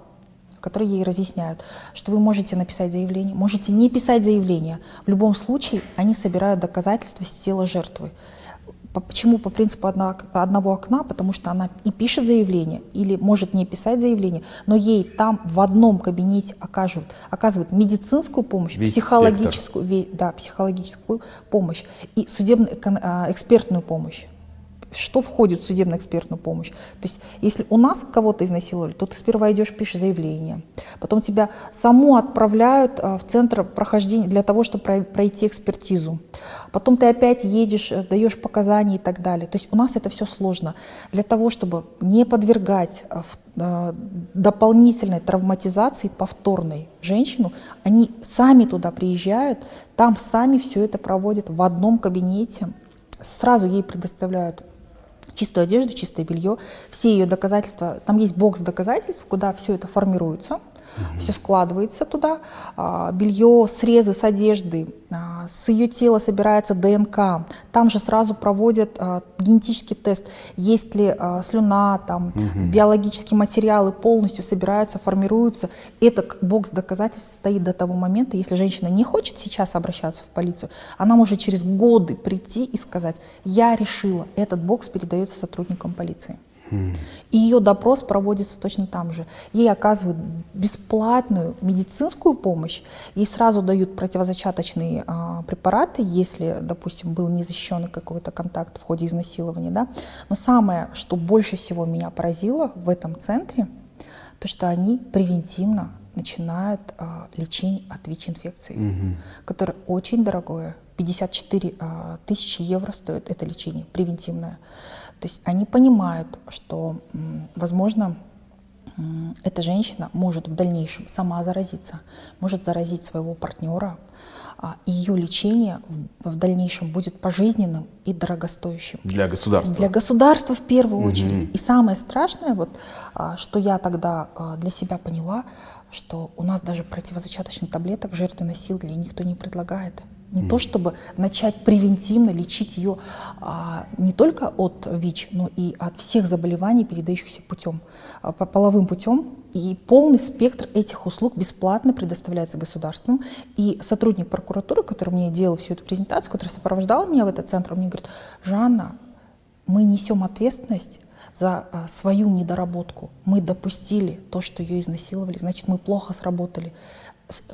которые ей разъясняют, что вы можете написать заявление, можете не писать заявление. В любом случае они собирают доказательства с тела жертвы. Почему по принципу одного окна? Потому что она и пишет заявление, или может не писать заявление, но ей там в одном кабинете оказывают, оказывают медицинскую помощь, Весь психологическую, да, психологическую помощь и судебно-экспертную а, помощь что входит в судебно-экспертную помощь. То есть если у нас кого-то изнасиловали, то ты сперва идешь, пишешь заявление, потом тебя само отправляют а, в центр прохождения для того, чтобы пройти экспертизу. Потом ты опять едешь, э, даешь показания и так далее. То есть у нас это все сложно. Для того, чтобы не подвергать а, дополнительной травматизации повторной женщину, они сами туда приезжают, там сами все это проводят в одном кабинете, сразу ей предоставляют чистую одежду, чистое белье, все ее доказательства, там есть бокс доказательств, куда все это формируется, угу. все складывается туда, а, белье, срезы с одежды, а, с ее тела собирается ДНК, там же сразу проводят а, генетический тест, есть ли слюна, там, угу. биологические материалы полностью собираются, формируются. Это бокс доказательств стоит до того момента, если женщина не хочет сейчас обращаться в полицию, она может через годы прийти и сказать, я решила, этот бокс передается сотрудникам полиции. И ее допрос проводится точно там же. Ей оказывают бесплатную медицинскую помощь, ей сразу дают противозачаточные а, препараты, если, допустим, был незащищенный какой-то контакт в ходе изнасилования. Да? Но самое, что больше всего меня поразило в этом центре, то, что они превентивно начинают а, лечение от ВИЧ-инфекции, угу. которое очень дорогое. 54 а, тысячи евро стоит это лечение превентивное. То есть они понимают, что, возможно, эта женщина может в дальнейшем сама заразиться, может заразить своего партнера, а ее лечение в дальнейшем будет пожизненным и дорогостоящим. Для государства? Для государства в первую угу. очередь. И самое страшное, вот, а, что я тогда а, для себя поняла, что у нас даже противозачаточных таблеток жертвы насилия никто не предлагает. Не mm. то, чтобы начать превентивно лечить ее а, не только от ВИЧ, но и от всех заболеваний, передающихся путем, а, по половым путем. И полный спектр этих услуг бесплатно предоставляется государством. И сотрудник прокуратуры, который мне делал всю эту презентацию, который сопровождал меня в этот центр, он мне говорит, Жанна, мы несем ответственность за а, свою недоработку. Мы допустили то, что ее изнасиловали, значит, мы плохо сработали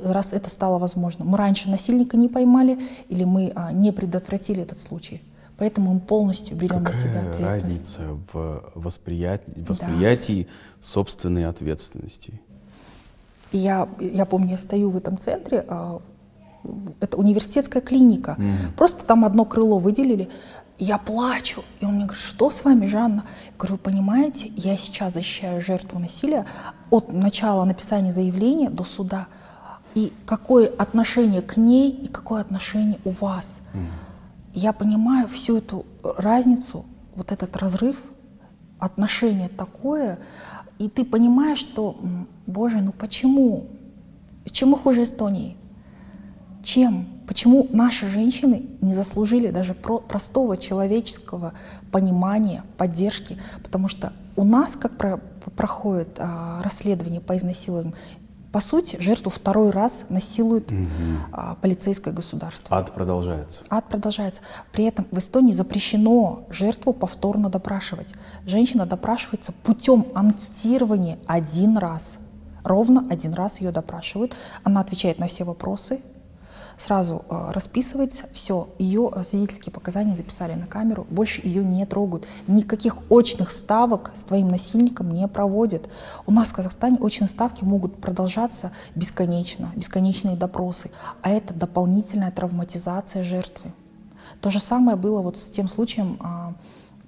раз это стало возможно. Мы раньше насильника не поймали или мы а, не предотвратили этот случай. Поэтому мы полностью берем Какая на себя ответственность. разница в восприятии, восприятии да. собственной ответственности? я, я помню, я стою в этом центре, а, это университетская клиника, mm. просто там одно крыло выделили, я плачу. И он мне говорит, что с вами, Жанна? Я говорю, понимаете, я сейчас защищаю жертву насилия от начала написания заявления до суда и какое отношение к ней и какое отношение у вас. Mm. Я понимаю всю эту разницу, вот этот разрыв, отношение такое, и ты понимаешь, что, боже, ну почему? Чем мы хуже Эстонии? Чем? Почему наши женщины не заслужили даже про простого человеческого понимания, поддержки? Потому что у нас, как про проходит а, расследование по изнасилованию, по сути, жертву второй раз насилует угу. а, полицейское государство. Ад продолжается. Ад продолжается. При этом в Эстонии запрещено жертву повторно допрашивать. Женщина допрашивается путем анкетирования один раз. Ровно один раз ее допрашивают. Она отвечает на все вопросы, сразу э, расписывается, все, ее э, свидетельские показания записали на камеру, больше ее не трогают. Никаких очных ставок с твоим насильником не проводят. У нас в Казахстане очные ставки могут продолжаться бесконечно, бесконечные допросы, а это дополнительная травматизация жертвы. То же самое было вот с тем случаем, а,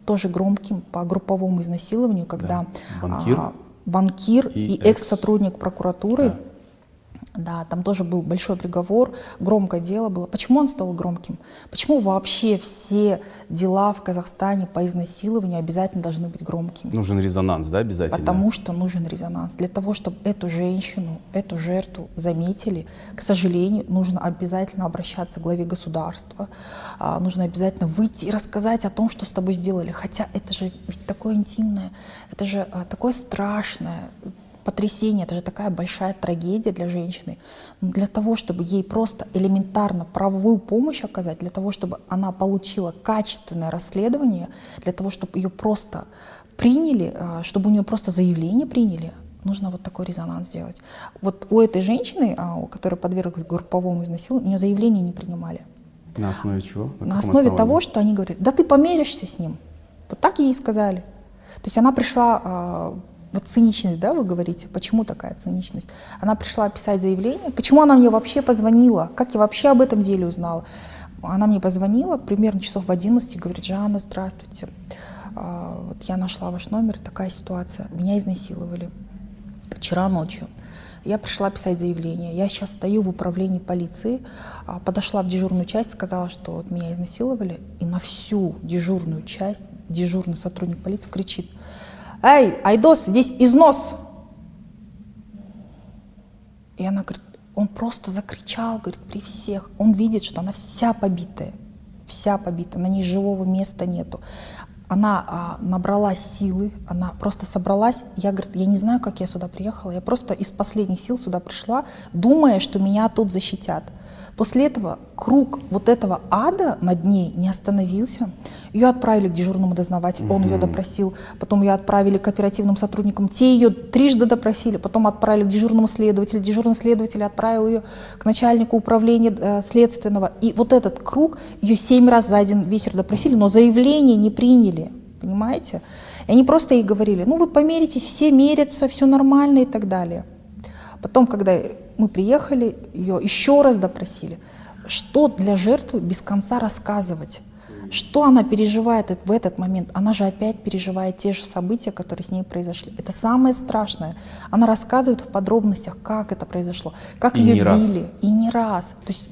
тоже громким по групповому изнасилованию, когда да. банкир, а, банкир и, и экс-сотрудник прокуратуры да да, там тоже был большой приговор, громкое дело было. Почему он стал громким? Почему вообще все дела в Казахстане по изнасилованию обязательно должны быть громкими? Нужен резонанс, да, обязательно? Потому что нужен резонанс. Для того, чтобы эту женщину, эту жертву заметили, к сожалению, нужно обязательно обращаться к главе государства, а, нужно обязательно выйти и рассказать о том, что с тобой сделали. Хотя это же ведь такое интимное, это же а, такое страшное, потрясение, это же такая большая трагедия для женщины. Но для того, чтобы ей просто элементарно правовую помощь оказать, для того, чтобы она получила качественное расследование, для того, чтобы ее просто приняли, а, чтобы у нее просто заявление приняли, нужно вот такой резонанс сделать. Вот у этой женщины, а, которая подверглась групповому изнасилованию, у нее заявление не принимали. На основе чего? На, На основе основании? того, что они говорят, да ты померишься с ним. Вот так ей сказали. То есть она пришла а, вот циничность, да, вы говорите, почему такая циничность? Она пришла писать заявление, почему она мне вообще позвонила, как я вообще об этом деле узнала? Она мне позвонила примерно часов в 11 говорит, Жанна, здравствуйте, а, вот я нашла ваш номер, такая ситуация, меня изнасиловали. вчера ночью. Я пришла писать заявление. Я сейчас стою в управлении полиции, а, подошла в дежурную часть, сказала, что вот меня изнасиловали, и на всю дежурную часть дежурный сотрудник полиции кричит, «Эй, Айдос, здесь износ!» И она говорит, он просто закричал, говорит, при всех. Он видит, что она вся побитая, вся побита, на ней живого места нету она а, набрала силы, она просто собралась. Я, говорит, я не знаю, как я сюда приехала, я просто из последних сил сюда пришла, думая, что меня тут защитят. После этого круг вот этого ада над ней не остановился. Ее отправили к дежурному дознавателю, он ее допросил. Потом ее отправили к оперативным сотрудникам. Те ее трижды допросили. Потом отправили к дежурному следователю. Дежурный следователь отправил ее к начальнику управления э, следственного. И вот этот круг, ее семь раз за один вечер допросили, но заявление не приняли. Понимаете? И они просто ей говорили, ну вы померитесь, все мерятся, все нормально и так далее. Потом, когда мы приехали, ее еще раз допросили. Что для жертвы без конца рассказывать? Что она переживает в этот момент? Она же опять переживает те же события, которые с ней произошли. Это самое страшное. Она рассказывает в подробностях, как это произошло, как и ее били. Раз. И не раз. То есть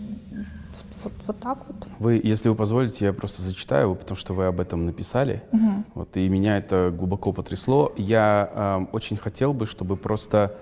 вот, вот так вот. Вы, если вы позволите, я просто зачитаю, потому что вы об этом написали. Угу. Вот, и меня это глубоко потрясло. Я э, очень хотел бы, чтобы просто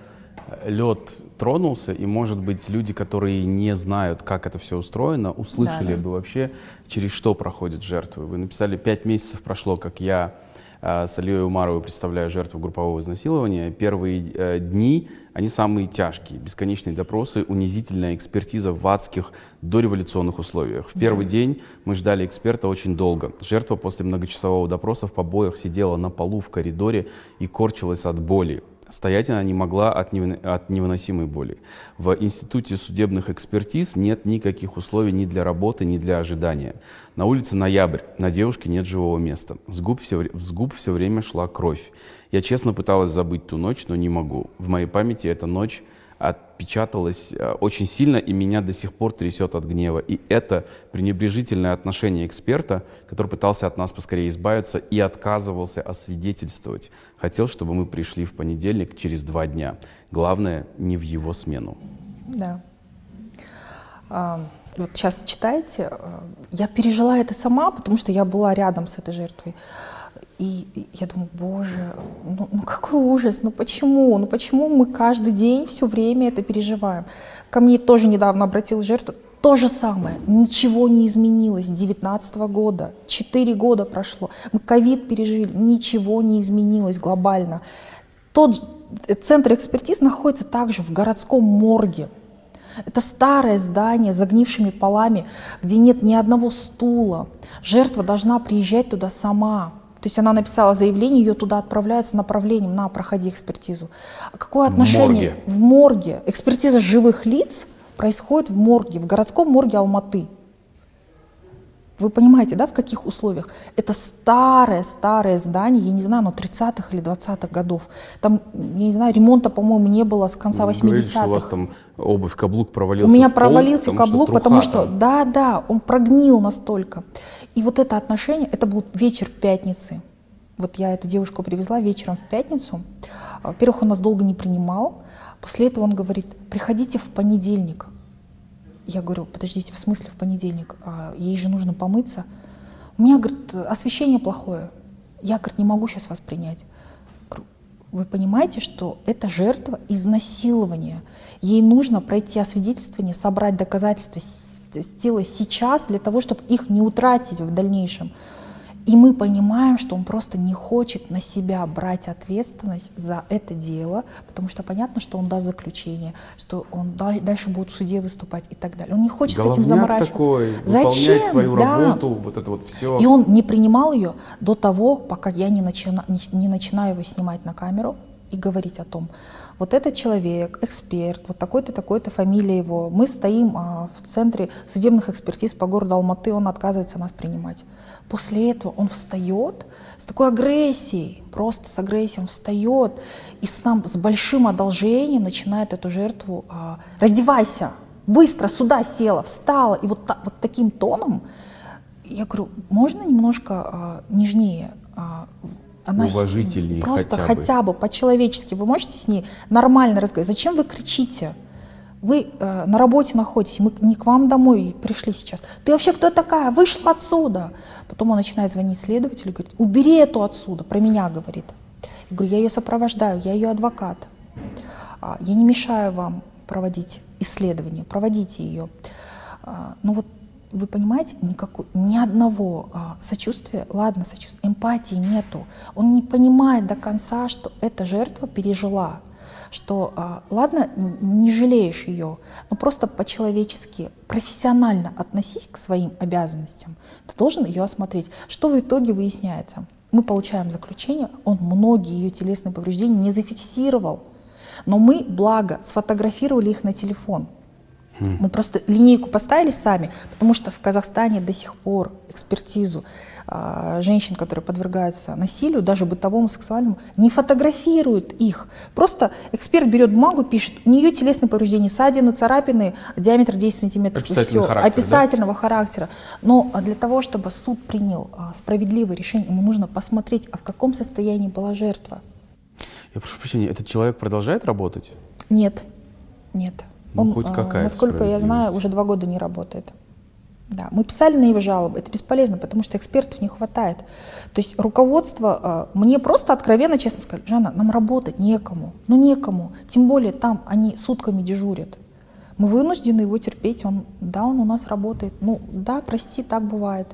лед тронулся, и, может быть, люди, которые не знают, как это все устроено, услышали Да, да. бы вообще, через что проходят жертвы. Вы написали, пять месяцев прошло, как я э, с Алией Умаровой представляю жертву группового изнасилования. Первые э, дни, они самые тяжкие. Бесконечные допросы, унизительная экспертиза в адских дореволюционных условиях. В первый день мы ждали эксперта очень долго. Жертва после многочасового допроса в побоях сидела на полу в коридоре и корчилась от боли. Стоять она не могла от, невы- от невыносимой боли. В Институте судебных экспертиз нет никаких условий ни для работы, ни для ожидания. На улице ноябрь, на девушке нет живого места. С губ все, с губ все время шла кровь. Я честно пыталась забыть ту ночь, но не могу. В моей памяти эта ночь отпечаталась э, очень сильно, и меня до сих пор трясет от гнева. И это пренебрежительное отношение эксперта, который пытался от нас поскорее избавиться и отказывался освидетельствовать. Хотел, чтобы мы пришли в понедельник через два дня. Главное, не в его смену. Да. А, вот сейчас читаете, а, я пережила это сама, потому что я была рядом с этой жертвой. И я думаю, боже, ну, ну какой ужас, ну почему? Ну почему мы каждый день все время это переживаем? Ко мне тоже недавно обратилась жертва, то же самое, ничего не изменилось с 2019 года, четыре года прошло, мы ковид пережили, ничего не изменилось глобально. Тот ж- э, центр экспертиз находится также в городском морге. Это старое здание с загнившими полами, где нет ни одного стула. Жертва должна приезжать туда сама. То есть она написала заявление, ее туда отправляют с направлением на проходи экспертизу. Какое В отношение морге. в морге? Экспертиза живых лиц происходит в морге, в городском морге Алматы. Вы понимаете, да, в каких условиях? Это старое-старое здание, я не знаю, оно 30-х или 20-х годов. Там, я не знаю, ремонта, по-моему, не было с конца Вы говорите, что у вас 80-х. там обувь, каблук У провалился меня в пол, провалился потому каблук, что потому что, там. да, да, он прогнил настолько. И вот это отношение, это был вечер пятницы. Вот я эту девушку привезла вечером в пятницу. А, Во-первых, он нас долго не принимал. После этого он говорит, приходите в понедельник. Я говорю, подождите, в смысле в понедельник? А, Ей же нужно помыться. У меня, говорит, освещение плохое. Я, говорит, не могу сейчас вас принять. Вы понимаете, что это жертва изнасилования. Ей нужно пройти освидетельствование, собрать доказательства сделать сейчас для того, чтобы их не утратить в дальнейшем. И мы понимаем, что он просто не хочет на себя брать ответственность за это дело, потому что понятно, что он даст заключение, что он дал- дальше будет в суде выступать и так далее. Он не хочет с этим Головняк заморачиваться. такой, Зачем? свою Да. работу, вот это вот все. И он не принимал ее до того, пока я не, начина- не, не начинаю его снимать на камеру и говорить о том, вот этот человек, эксперт, вот такой-то, такой-то, фамилия его, мы стоим а, в центре судебных экспертиз по городу Алматы, он отказывается нас принимать. После этого он встает с такой агрессией, просто с агрессией, он встает и с, нам, с большим одолжением начинает эту жертву а, «раздевайся, быстро сюда села, встала». И вот, та- вот таким тоном я говорю, можно немножко а, нежнее а, она уважительнее просто хотя бы. хотя бы по-человечески. Вы можете с ней нормально разговаривать? Зачем вы кричите? Вы э, на работе находитесь, мы не к вам домой пришли сейчас. Ты вообще кто такая? Вышла отсюда. Потом он начинает звонить следователю говорит, убери эту отсюда, про меня говорит. Я говорю, я ее сопровождаю, я ее адвокат. А, я не мешаю вам проводить исследование, проводите ее. А, но вот вы понимаете, никакой, ни одного а, сочувствия, ладно, сочувствия, эмпатии нету. Он не понимает до конца, что эта жертва пережила что, а, ладно, не жалеешь ее, но просто по-человечески, профессионально относись к своим обязанностям. Ты должен ее осмотреть. Что в итоге выясняется? Мы получаем заключение, он многие ее телесные повреждения не зафиксировал, но мы, благо, сфотографировали их на телефон. Мы просто линейку поставили сами, потому что в Казахстане до сих пор экспертизу а, женщин, которые подвергаются насилию, даже бытовому, сексуальному, не фотографируют их. Просто эксперт берет бумагу, пишет, у нее телесные повреждения, ссадины, царапины, диаметр 10 сантиметров. Описательного характера. Описательного да? характера. Но для того, чтобы суд принял а, справедливое решение, ему нужно посмотреть, а в каком состоянии была жертва. Я прошу прощения, этот человек продолжает работать? Нет, нет. Ну, Он, хоть а, какая Насколько я знаю, уже два года не работает. Да, мы писали на его жалобы, это бесполезно, потому что экспертов не хватает. То есть руководство, а, мне просто откровенно, честно сказать, Жанна, нам работать некому, ну некому, тем более там они сутками дежурят. Мы вынуждены его терпеть, он, да, он у нас работает, ну да, прости, так бывает.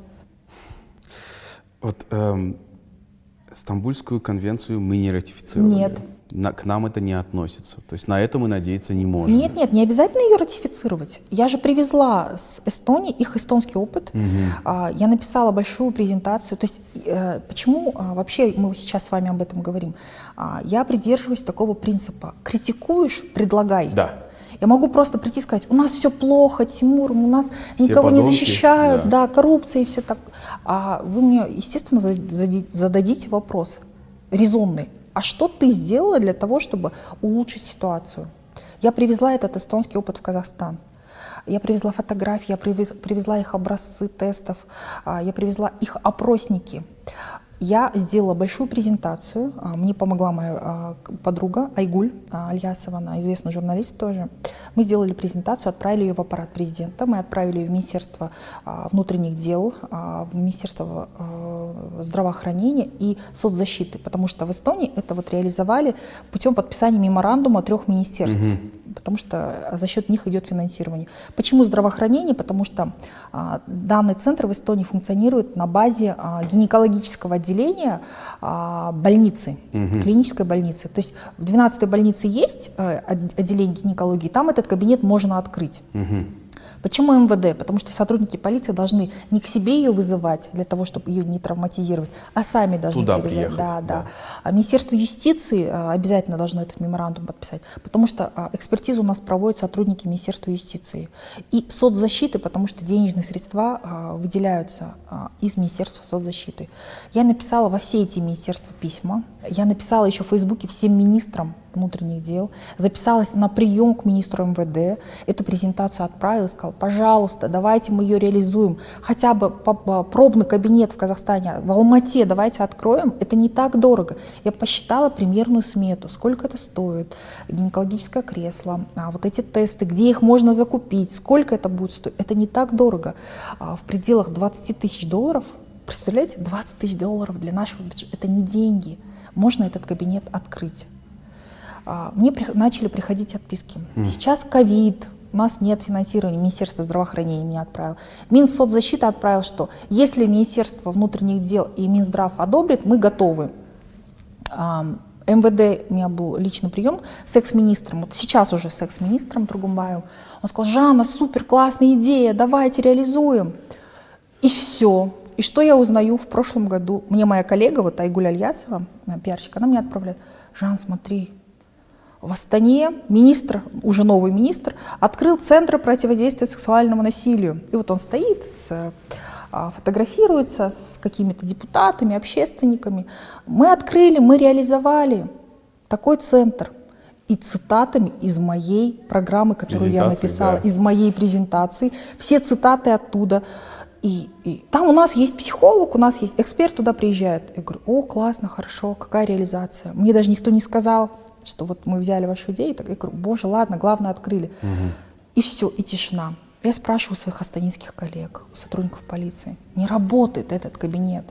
Вот эм, Стамбульскую конвенцию мы не ратифицировали. Нет на, к нам это не относится. То есть на это мы надеяться не можем. Нет, нет, не обязательно ее ратифицировать. Я же привезла с Эстонии их эстонский опыт. Угу. А, я написала большую презентацию. То есть э, почему а, вообще мы сейчас с вами об этом говорим? А, я придерживаюсь такого принципа. Критикуешь, предлагай. Да. Я могу просто прийти и сказать, у нас все плохо, Тимур, у нас все никого подонки, не защищают, да. да, коррупция и все так. А вы мне, естественно, зададите вопрос резонный а что ты сделала для того, чтобы улучшить ситуацию? Я привезла этот эстонский опыт в Казахстан. Я привезла фотографии, я привезла их образцы тестов, а, я привезла их опросники. Я сделала большую презентацию, а, мне помогла моя а, подруга Айгуль Альясова, она известный журналист тоже. Мы сделали презентацию, отправили ее в аппарат президента, мы отправили ее в Министерство внутренних дел, в Министерство здравоохранения и соцзащиты, потому что в Эстонии это вот реализовали путем подписания меморандума трех министерств. Угу потому что за счет них идет финансирование. Почему здравоохранение? Потому что а, данный центр в Эстонии функционирует на базе а, гинекологического отделения а, больницы, угу. клинической больницы. То есть в 12-й больнице есть а, отделение гинекологии, там этот кабинет можно открыть. Угу. Почему МВД? Потому что сотрудники полиции должны не к себе ее вызывать для того, чтобы ее не травматизировать, а сами должны Туда привязать. Да, да, да. А Министерство юстиции а, обязательно должно этот меморандум подписать, потому что а, экспертизу у нас проводят сотрудники Министерства юстиции и соцзащиты, потому что денежные средства а, выделяются из Министерства соцзащиты. Я написала во все эти министерства письма, я написала еще в Фейсбуке всем министрам внутренних дел, записалась на прием к министру МВД, эту презентацию отправила, сказала, пожалуйста, давайте мы ее реализуем, хотя бы пробный кабинет в Казахстане, в Алмате давайте откроем, это не так дорого. Я посчитала примерную смету, сколько это стоит, гинекологическое кресло, а вот эти тесты, где их можно закупить, сколько это будет стоить, это не так дорого, а в пределах 20 тысяч долларов, представляете, 20 тысяч долларов для нашего бюджета, это не деньги, можно этот кабинет открыть. А, мне начали приходить отписки. Mm. Сейчас ковид, у нас нет финансирования, Министерство здравоохранения мне отправил. Минсоцзащита отправил, что если Министерство внутренних дел и Минздрав одобрит, мы готовы. МВД, у меня был личный прием с экс-министром, вот сейчас уже с экс-министром Тургумбаевым. Он сказал, Жанна, супер, классная идея, давайте реализуем. И все. И что я узнаю в прошлом году? Мне моя коллега, вот Айгуль Альясова, пиарщик, она мне отправляет, Жан, смотри, в Астане министр, уже новый министр, открыл Центр противодействия сексуальному насилию. И вот он стоит, с, а, фотографируется с какими-то депутатами, общественниками. Мы открыли, мы реализовали такой центр. И цитатами из моей программы, которую я написала, да. из моей презентации. Все цитаты оттуда. И И, и там у нас есть психолог, у нас есть эксперт, туда приезжает. Я говорю, о, классно, хорошо, какая реализация. Мне даже никто не сказал, что вот мы взяли вашу идею. Так я говорю, боже, ладно, главное открыли. Угу. И все, и тишина. Я спрашиваю своих астанинских коллег, сотрудников полиции, не работает этот кабинет.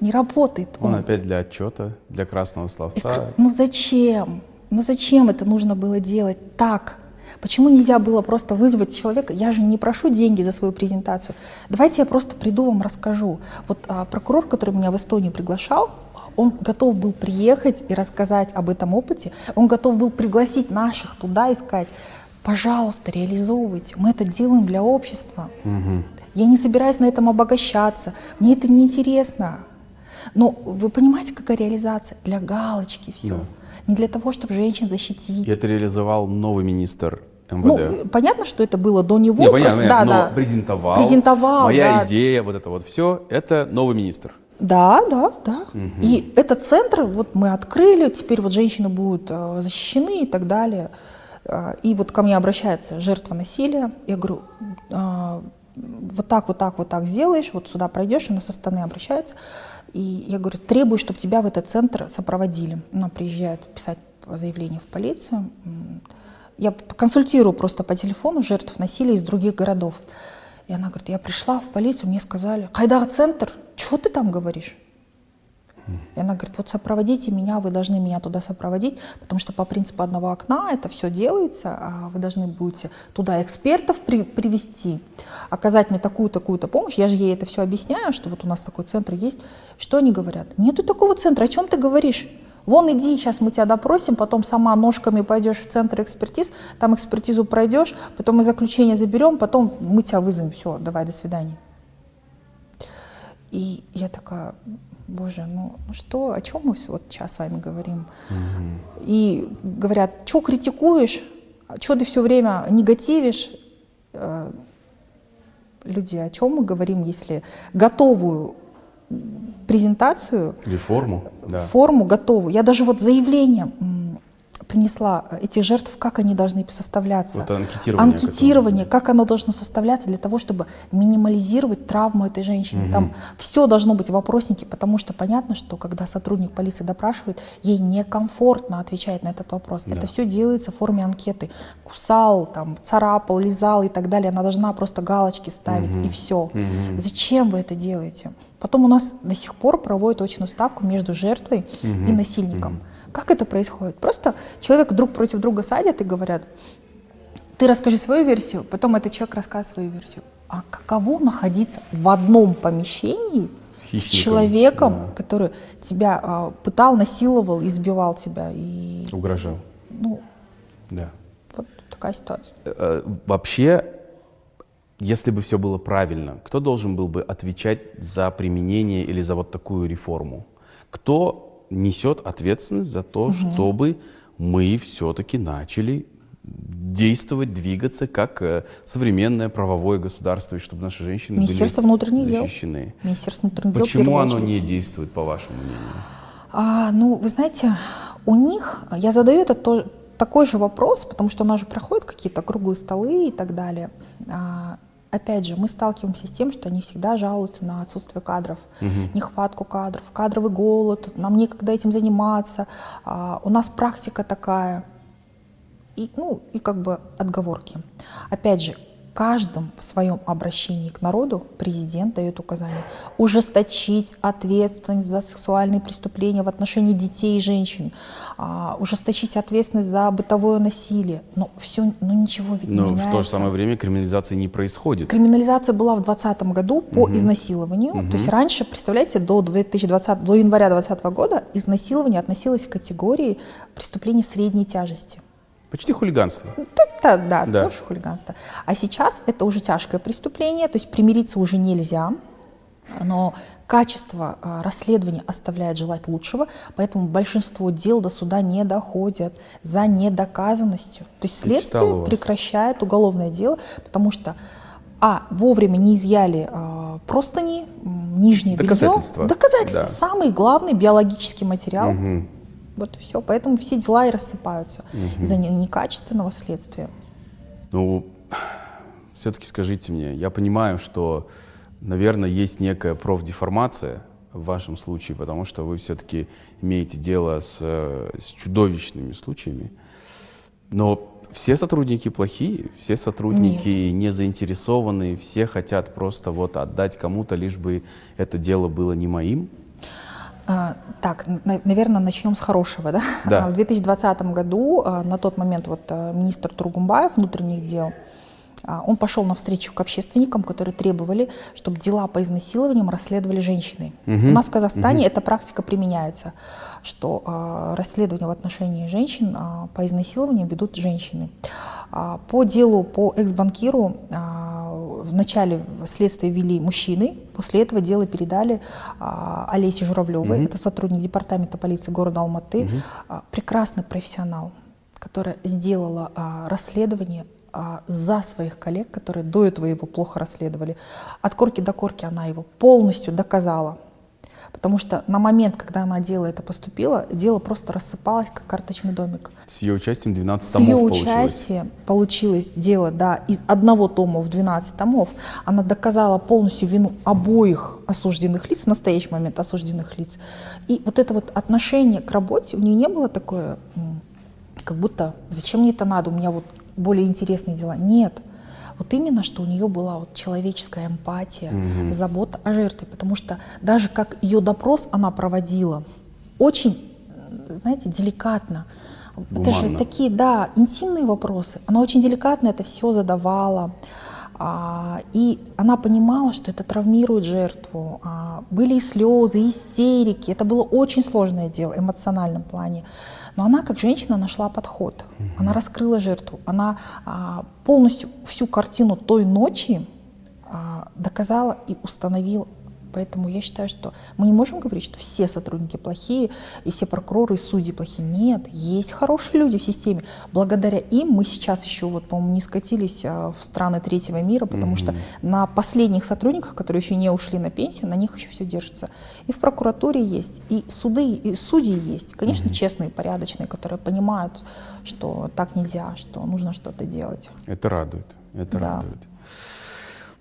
Не работает он. Он опять для отчета, для красного словца. И, ну зачем? Ну зачем это нужно было делать так? Почему нельзя было просто вызвать человека? Я же не прошу деньги за свою презентацию. Давайте я просто приду вам расскажу. Вот а, прокурор, который меня в Эстонию приглашал, он готов был приехать и рассказать об этом опыте. Он готов был пригласить наших туда и сказать, пожалуйста, реализовывайте. Мы это делаем для общества. Угу. Я не собираюсь на этом обогащаться. Мне это не интересно. Но вы понимаете, какая реализация? Для галочки все. Да. Не для того, чтобы женщин защитить. И это реализовал новый министр МВД. Ну, понятно, что это было до него. Не, просто, понятно, да, но да. презентовал. Презентовал, Моя да. идея, вот это вот все, это новый министр. Да, да, да. Угу. И этот центр вот мы открыли, теперь вот женщины будут э, защищены и так далее. Э, и вот ко мне обращается жертва насилия. Я говорю, э, вот так, вот так, вот так сделаешь, вот сюда пройдешь, она со стороны обращается. И я говорю, требую, чтобы тебя в этот центр сопроводили. Она приезжает писать заявление в полицию. Я консультирую просто по телефону жертв насилия из других городов. И она говорит, я пришла в полицию, мне сказали, Хайдар центр, что ты там говоришь? И она говорит, вот сопроводите меня, вы должны меня туда сопроводить, потому что по принципу одного окна это все делается, а вы должны будете туда экспертов при, привести, оказать мне такую-такую-то помощь. Я же ей это все объясняю, что вот у нас такой центр есть. Что они говорят? Нету такого центра, о чем ты говоришь? Вон иди, сейчас мы тебя допросим, потом сама ножками пойдешь в центр экспертиз, там экспертизу пройдешь, потом мы заключение заберем, потом мы тебя вызовем, все, давай, до свидания. И я такая, боже, ну, ну что, о чем мы вот сейчас с вами говорим? Угу. И говорят, что критикуешь, что ты все время негативишь? Э, люди, о чем мы говорим, если готовую презентацию. Или форму. Да. Форму готовую. Я даже вот заявление принесла этих жертв, как они должны составляться. Вот анкетирование. Анкетирование, как оно должно составляться для того, чтобы минимализировать травму этой женщины. Угу. Там все должно быть в вопроснике, потому что понятно, что когда сотрудник полиции допрашивает, ей некомфортно отвечать на этот вопрос. Да. Это все делается в форме анкеты. Кусал, там, царапал, лизал и так далее. Она должна просто галочки ставить угу. и все. Угу. Зачем вы это делаете? Потом у нас до сих пор проводят очную ставку между жертвой угу. и насильником. Угу. Как это происходит? Просто человек друг против друга садят и говорят, ты расскажи свою версию, потом этот человек рассказывает свою версию. А каково находиться в одном помещении с, с человеком, да. который тебя а, пытал, насиловал, избивал тебя и угрожал? Ну, да. Вот такая ситуация. Э, э, вообще, если бы все было правильно, кто должен был бы отвечать за применение или за вот такую реформу? Кто несет ответственность за то, угу. чтобы мы все-таки начали действовать, двигаться как э, современное правовое государство, и чтобы наши женщины Министерство были внутренних защищены. Дел. Министерство внутренних дел. Почему оно не действует, по вашему мнению? А, ну, вы знаете, у них, я задаю этот то, такой же вопрос, потому что у нас же проходят какие-то круглые столы и так далее. А, опять же, мы сталкиваемся с тем, что они всегда жалуются на отсутствие кадров, угу. нехватку кадров, кадровый голод, нам некогда этим заниматься, а, у нас практика такая, и, ну, и как бы отговорки. Опять же, каждом в своем обращении к народу президент дает указание ужесточить ответственность за сексуальные преступления в отношении детей и женщин, а, ужесточить ответственность за бытовое насилие. Но все, ну ничего ведь Но не меняется. в то же самое время криминализации не происходит. Криминализация была в 2020 году по угу. изнасилованию. Угу. То есть раньше, представляете, до 2020, до января 2020 года изнасилование относилось к категории преступлений средней тяжести. Почти хулиганство. Да, да, да, тоже хулиганство. А сейчас это уже тяжкое преступление, то есть примириться уже нельзя, но качество а, расследования оставляет желать лучшего, поэтому большинство дел до суда не доходят за недоказанностью. То есть следствие прекращает уголовное дело, потому что а, вовремя не изъяли а, простыни, нижнее белье. Доказательства. Доказательства. Да. Самый главный биологический материал. Угу. Вот и все. Поэтому все дела и рассыпаются угу. из-за некачественного следствия. Ну, все-таки скажите мне, я понимаю, что наверное, есть некая профдеформация в вашем случае, потому что вы все-таки имеете дело с, с чудовищными случаями. Но все сотрудники плохие, все сотрудники Нет. не заинтересованы, все хотят просто вот отдать кому-то, лишь бы это дело было не моим. А, так, на, наверное, начнем с хорошего. Да? Да. В 2020 году а, на тот момент вот а, министр Тургумбаев внутренних дел а, он пошел навстречу к общественникам, которые требовали, чтобы дела по изнасилованиям расследовали женщины. Угу. У нас в Казахстане угу. эта практика применяется, что э, расследование в отношении женщин э, по изнасилованиям ведут женщины. Э, по делу по экс-банкиру э, в начале следствия вели мужчины, после этого дело передали э, Олесе Журавлевой, угу. это сотрудник департамента полиции города Алматы, угу. э, прекрасный профессионал, которая сделала э, расследование а, за своих коллег, которые до этого его плохо расследовали. От корки до корки она его полностью доказала. Потому что на момент, когда она дело это поступила, дело просто рассыпалось, как карточный домик. С ее участием 12 томов С ее получилось. участием получилось дело, да, из одного тома в 12 томов. Она доказала полностью вину обоих осужденных лиц, в настоящий момент осужденных лиц. И вот это вот отношение к работе, у нее не было такое, как будто, зачем мне это надо, у меня вот более интересные дела. Нет. Вот именно, что у нее была вот человеческая эмпатия, угу. забота о жертве, потому что даже как ее допрос она проводила, очень, знаете, деликатно. Гуманно. Это же такие, да, интимные вопросы. Она очень деликатно это все задавала. А, и она понимала, что это травмирует жертву. А, были и слезы, и истерики. Это было очень сложное дело в эмоциональном плане. Но она, как женщина, нашла подход. Угу. Она раскрыла жертву. Она а, полностью всю картину той ночи а, доказала и установила Поэтому я считаю, что мы не можем говорить, что все сотрудники плохие и все прокуроры и судьи плохие. Нет, есть хорошие люди в системе. Благодаря им мы сейчас еще, вот, по-моему, не скатились а, в страны третьего мира, потому mm-hmm. что на последних сотрудниках, которые еще не ушли на пенсию, на них еще все держится. И в прокуратуре есть, и суды, и судьи есть. Конечно, mm-hmm. честные, порядочные, которые понимают, что так нельзя, что нужно что-то делать. Это радует. Это да. радует.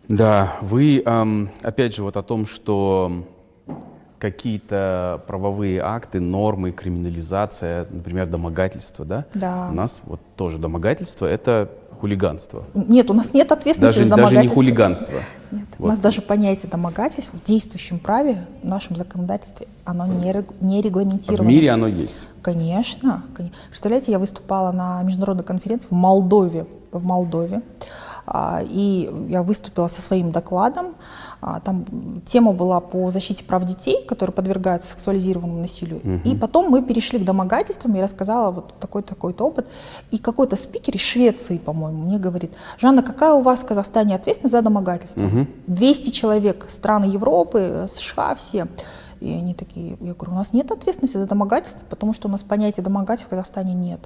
Да, вы, опять же, вот о том, что какие-то правовые акты, нормы, криминализация, например, домогательство, да? Да. У нас вот тоже домогательство — это хулиганство. Нет, у нас нет ответственности даже, за домогательство. Даже не хулиганство. Нет, вот. у нас даже понятие домогательств в действующем праве, в нашем законодательстве, оно не, не регламентировано. В мире оно есть? Конечно. Представляете, я выступала на международной конференции в Молдове, в Молдове. А, и я выступила со своим докладом. А, там тема была по защите прав детей, которые подвергаются сексуализированному насилию. Угу. И потом мы перешли к домогательствам, я рассказала вот такой-такой-то опыт. И какой-то спикер из Швеции, по-моему, мне говорит, Жанна, какая у вас в Казахстане ответственность за домогательство? Угу. 200 человек, страны Европы, США все. И они такие, я говорю, у нас нет ответственности за домогательство, потому что у нас понятия домогательств в Казахстане нет.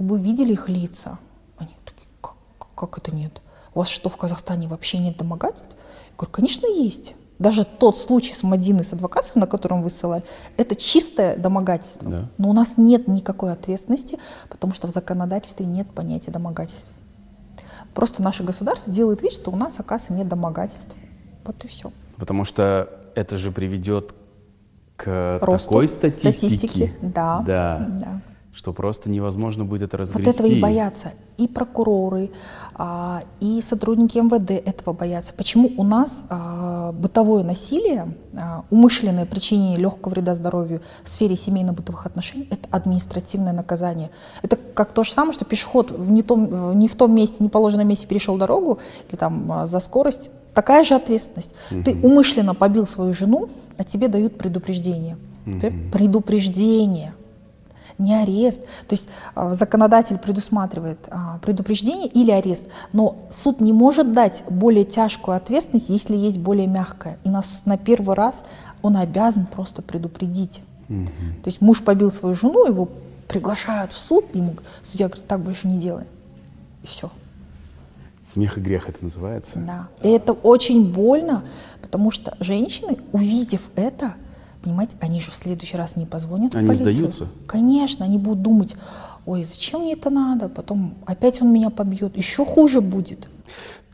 Вы видели их лица? Они такие, как, как это нет? У вас что, в Казахстане вообще нет домогательств? Я говорю, конечно, есть. Даже тот случай с Мадиной с адвокатов, на котором вы ссылали, это чистое домогательство. Да. Но у нас нет никакой ответственности, потому что в законодательстве нет понятия домогательств. Просто наше государство делает вид, что у нас, оказывается, нет домогательств. Вот и все. Потому что это же приведет к Росту такой статистике. статистики. Да, да. да что просто невозможно будет это разгрести. Вот этого и боятся и прокуроры, а, и сотрудники МВД этого боятся. Почему у нас а, бытовое насилие, а, умышленное причинение легкого вреда здоровью в сфере семейно-бытовых отношений – это административное наказание. Это как то же самое, что пешеход в не, том, не в том месте, не положенном месте перешел дорогу или там за скорость, такая же ответственность. Угу. Ты умышленно побил свою жену, а тебе дают предупреждение. Угу. Предупреждение не арест. То есть а, законодатель предусматривает а, предупреждение или арест, но суд не может дать более тяжкую ответственность, если есть более мягкая. И нас на первый раз он обязан просто предупредить. Угу. То есть муж побил свою жену, его приглашают в суд, ему судья говорит, так больше не делай. И все. Смех и грех это называется? Да. И это очень больно, потому что женщины, увидев это, Понимаете, они же в следующий раз не позвонят они в полицию. сдаются? Конечно, они будут думать, ой, зачем мне это надо, потом опять он меня побьет, еще хуже будет.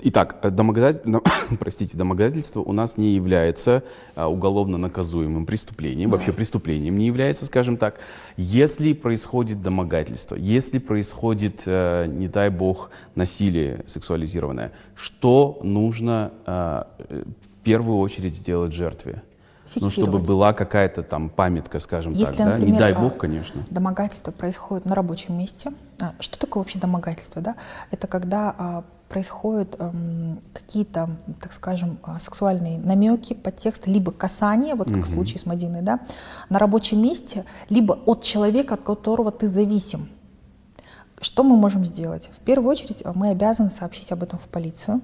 Итак, э, домогательство, простите, домогательство у нас не является а, уголовно наказуемым преступлением, да. вообще преступлением не является, скажем так. Если происходит домогательство, если происходит, а, не дай бог, насилие сексуализированное, что нужно а, в первую очередь сделать жертве? Ну, чтобы была какая-то там памятка, скажем Если, так, например, да? Не дай бог, конечно. Домогательство происходит на рабочем месте. Что такое вообще домогательство, да? Это когда происходят эм, какие-то, так скажем, сексуальные намеки, подтекст, либо касание, вот как угу. в случае с Мадиной, да, на рабочем месте, либо от человека, от которого ты зависим. Что мы можем сделать? В первую очередь э, мы обязаны сообщить об этом в полицию.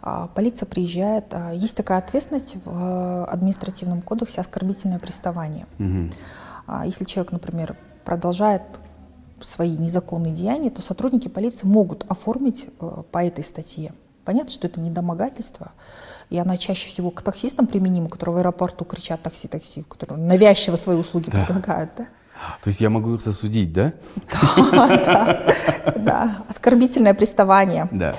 А, полиция приезжает. А, есть такая ответственность в э, административном кодексе оскорбительное приставание. Угу. Если человек, например, продолжает свои незаконные деяния, то сотрудники полиции могут оформить э, по этой статье. Понятно, что это не домогательство, и она чаще всего к таксистам применима, которые в аэропорту кричат «такси, такси», которые навязчиво свои услуги да. предлагают. Да? То есть я могу их засудить, да? Да, да, оскорбительное приставание. Да.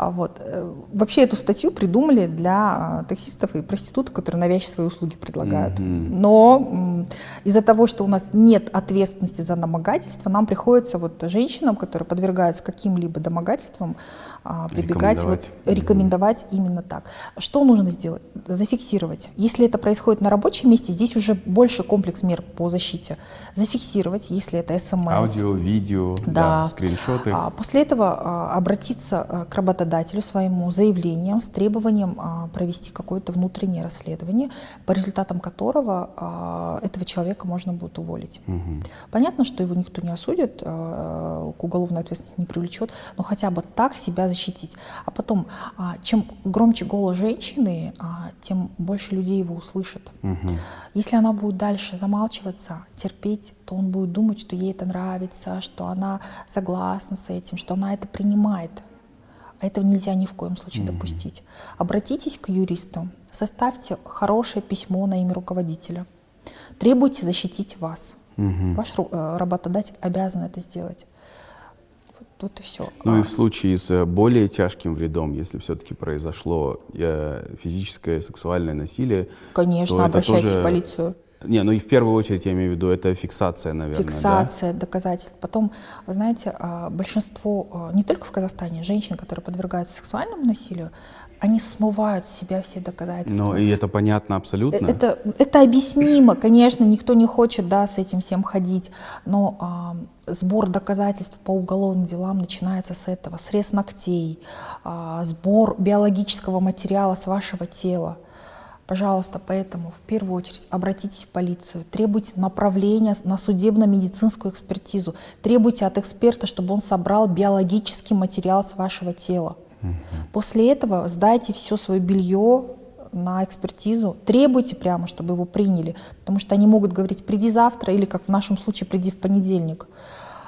А вот. Э, вообще эту статью придумали для а, таксистов и проституток, которые навязчивые свои услуги предлагают. Mm-hmm. Но из-за того, что у нас нет ответственности за домогательство, нам приходится вот женщинам, которые подвергаются каким-либо домогательствам, прибегать, рекомендовать, вот, рекомендовать mm-hmm. именно так. Что нужно сделать? Зафиксировать. Если это происходит на рабочем месте, здесь уже больше комплекс мер по защите. Зафиксировать, если это СМС. Аудио, видео, да. Да, скриншоты. После этого обратиться к работодателю своему заявлением с требованием а, провести какое-то внутреннее расследование, по результатам которого а, этого человека можно будет уволить. Угу. Понятно, что его никто не осудит, а, к уголовной ответственности не привлечет, но хотя бы так себя защитить. А потом, а, чем громче голос женщины, а, тем больше людей его услышат. Угу. Если она будет дальше замалчиваться, терпеть, то он будет думать, что ей это нравится, что она согласна с этим, что она это принимает. А этого нельзя ни в коем случае mm-hmm. допустить. Обратитесь к юристу, составьте хорошее письмо на имя руководителя. Требуйте защитить вас. Mm-hmm. Ваш э, работодатель обязан это сделать. Тут и все. Ну а. и в случае с э, более тяжким вредом, если все-таки произошло э, физическое сексуальное насилие, конечно, обращайтесь тоже... в полицию. Не, ну и в первую очередь я имею в виду, это фиксация, наверное. Фиксация да? доказательств. Потом, вы знаете, а, большинство, а, не только в Казахстане, женщин, которые подвергаются сексуальному насилию, они смывают с себя все доказательства. Ну и это понятно абсолютно. Это, это объяснимо, конечно, никто не хочет да, с этим всем ходить, но а, сбор доказательств по уголовным делам начинается с этого. Срез ногтей, а, сбор биологического материала с вашего тела. Пожалуйста, поэтому в первую очередь обратитесь в полицию, требуйте направления на судебно-медицинскую экспертизу, требуйте от эксперта, чтобы он собрал биологический материал с вашего тела. Угу. После этого сдайте все свое белье на экспертизу, требуйте прямо, чтобы его приняли, потому что они могут говорить «приди завтра» или, как в нашем случае, «приди в понедельник».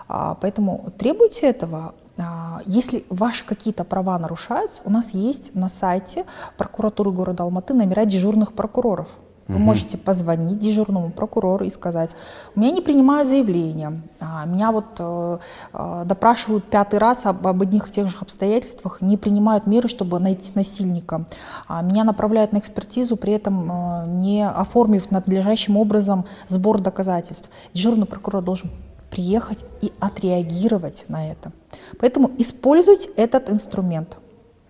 А, поэтому требуйте этого, а, если ваши какие-то права нарушаются, у нас есть на сайте прокуратуры города Алматы номера дежурных прокуроров. Вы угу. можете позвонить дежурному прокурору и сказать, у меня не принимают заявления, а, меня вот э, э, допрашивают пятый раз об, об одних и тех же обстоятельствах, не принимают меры, чтобы найти насильника, а, меня направляют на экспертизу, при этом э, не оформив надлежащим образом сбор доказательств. Дежурный прокурор должен приехать и отреагировать на это. Поэтому используйте этот инструмент.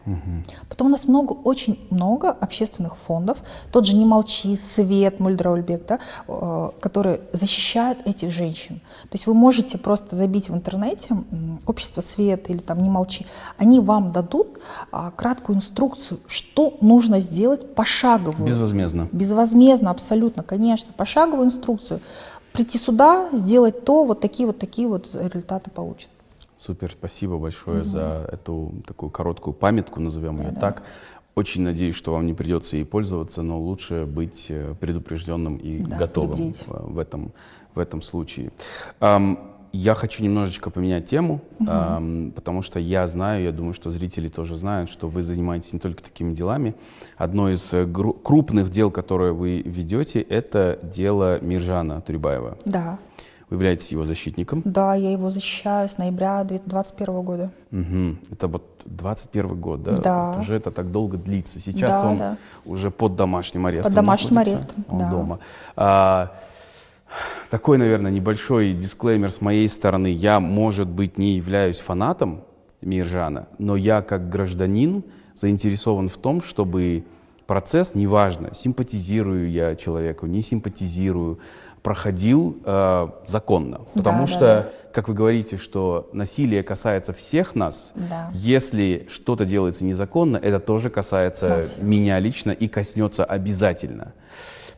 Угу. Потом у нас много, очень много общественных фондов, тот же «Не молчи», «Свет», Мульдраульбек, да, э, которые защищают этих женщин. То есть вы можете просто забить в интернете «Общество Свет» или там «Не молчи». Они вам дадут а, краткую инструкцию, что нужно сделать пошаговую. Безвозмездно. Безвозмездно, абсолютно, конечно. Пошаговую инструкцию прийти сюда, сделать то, вот такие вот такие вот результаты получат. Супер, спасибо большое угу. за эту такую короткую памятку, назовем да, ее да. так. Очень надеюсь, что вам не придется ей пользоваться, но лучше быть э, предупрежденным и да, готовым в, в, этом, в этом случае. Я хочу немножечко поменять тему, угу. эм, потому что я знаю, я думаю, что зрители тоже знают, что вы занимаетесь не только такими делами. Одно из э, крупных дел, которое вы ведете, это дело Миржана Турибаева. Да. Вы являетесь его защитником? Да, я его защищаю с ноября 2021 года. Угу. Это вот 21 год, да? Да. Вот уже это так долго длится. Сейчас Да, он да. уже под домашним арестом. Под домашним находится. арестом, Он да. дома. А, такой, наверное, небольшой дисклеймер с моей стороны. Я, может быть, не являюсь фанатом Миржана, но я как гражданин заинтересован в том, чтобы процесс, неважно, симпатизирую я человеку, не симпатизирую, проходил э, законно. Потому Да, что, да, как вы говорите, что насилие касается всех нас, Да. если что-то делается незаконно, это тоже касается Нас меня лично и коснется обязательно.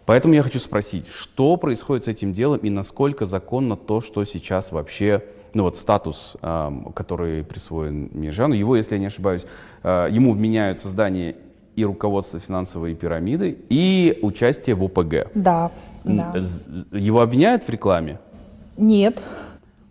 Поэтому я хочу спросить, что происходит с этим делом и насколько законно то, что сейчас вообще, ну вот статус, ам, который присвоен Миржану, его, если я не ошибаюсь, а, ему вменяют создание и руководство финансовой пирамиды, и участие в ОПГ. Да, да. Его обвиняют в рекламе? Нет.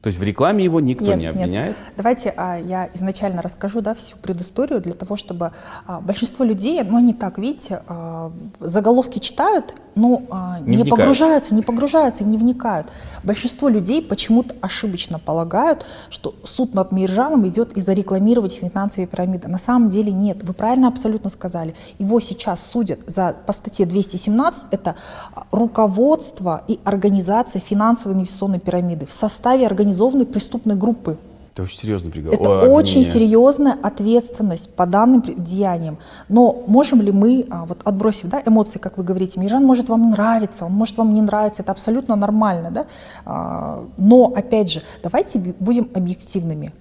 То есть в рекламе его никто Нет, не нет. обвиняет? Давайте а, я изначально расскажу да, всю предысторию для того, чтобы а, большинство людей, ну они так, видите, а, заголовки читают, но а, Не не, вникают. погружаются, не погружаются, не вникают. Большинство людей почему-то ошибочно полагают, что суд над Миржаном идет из-за рекламировать финансовые пирамиды. На самом деле нет. Вы правильно абсолютно сказали. Его сейчас судят за, по статье 217, это а, руководство и организация финансовой инвестиционной пирамиды в составе организованной преступной группы. Это очень серьезный приговор. Это О, очень серьезная ответственность по данным деяниям. Но можем ли мы, а, вот отбросив да, эмоции, как вы говорите, Миржан может вам нравиться, он может вам не нравиться, это абсолютно нормально, да? А, но, опять же, давайте будем объективными,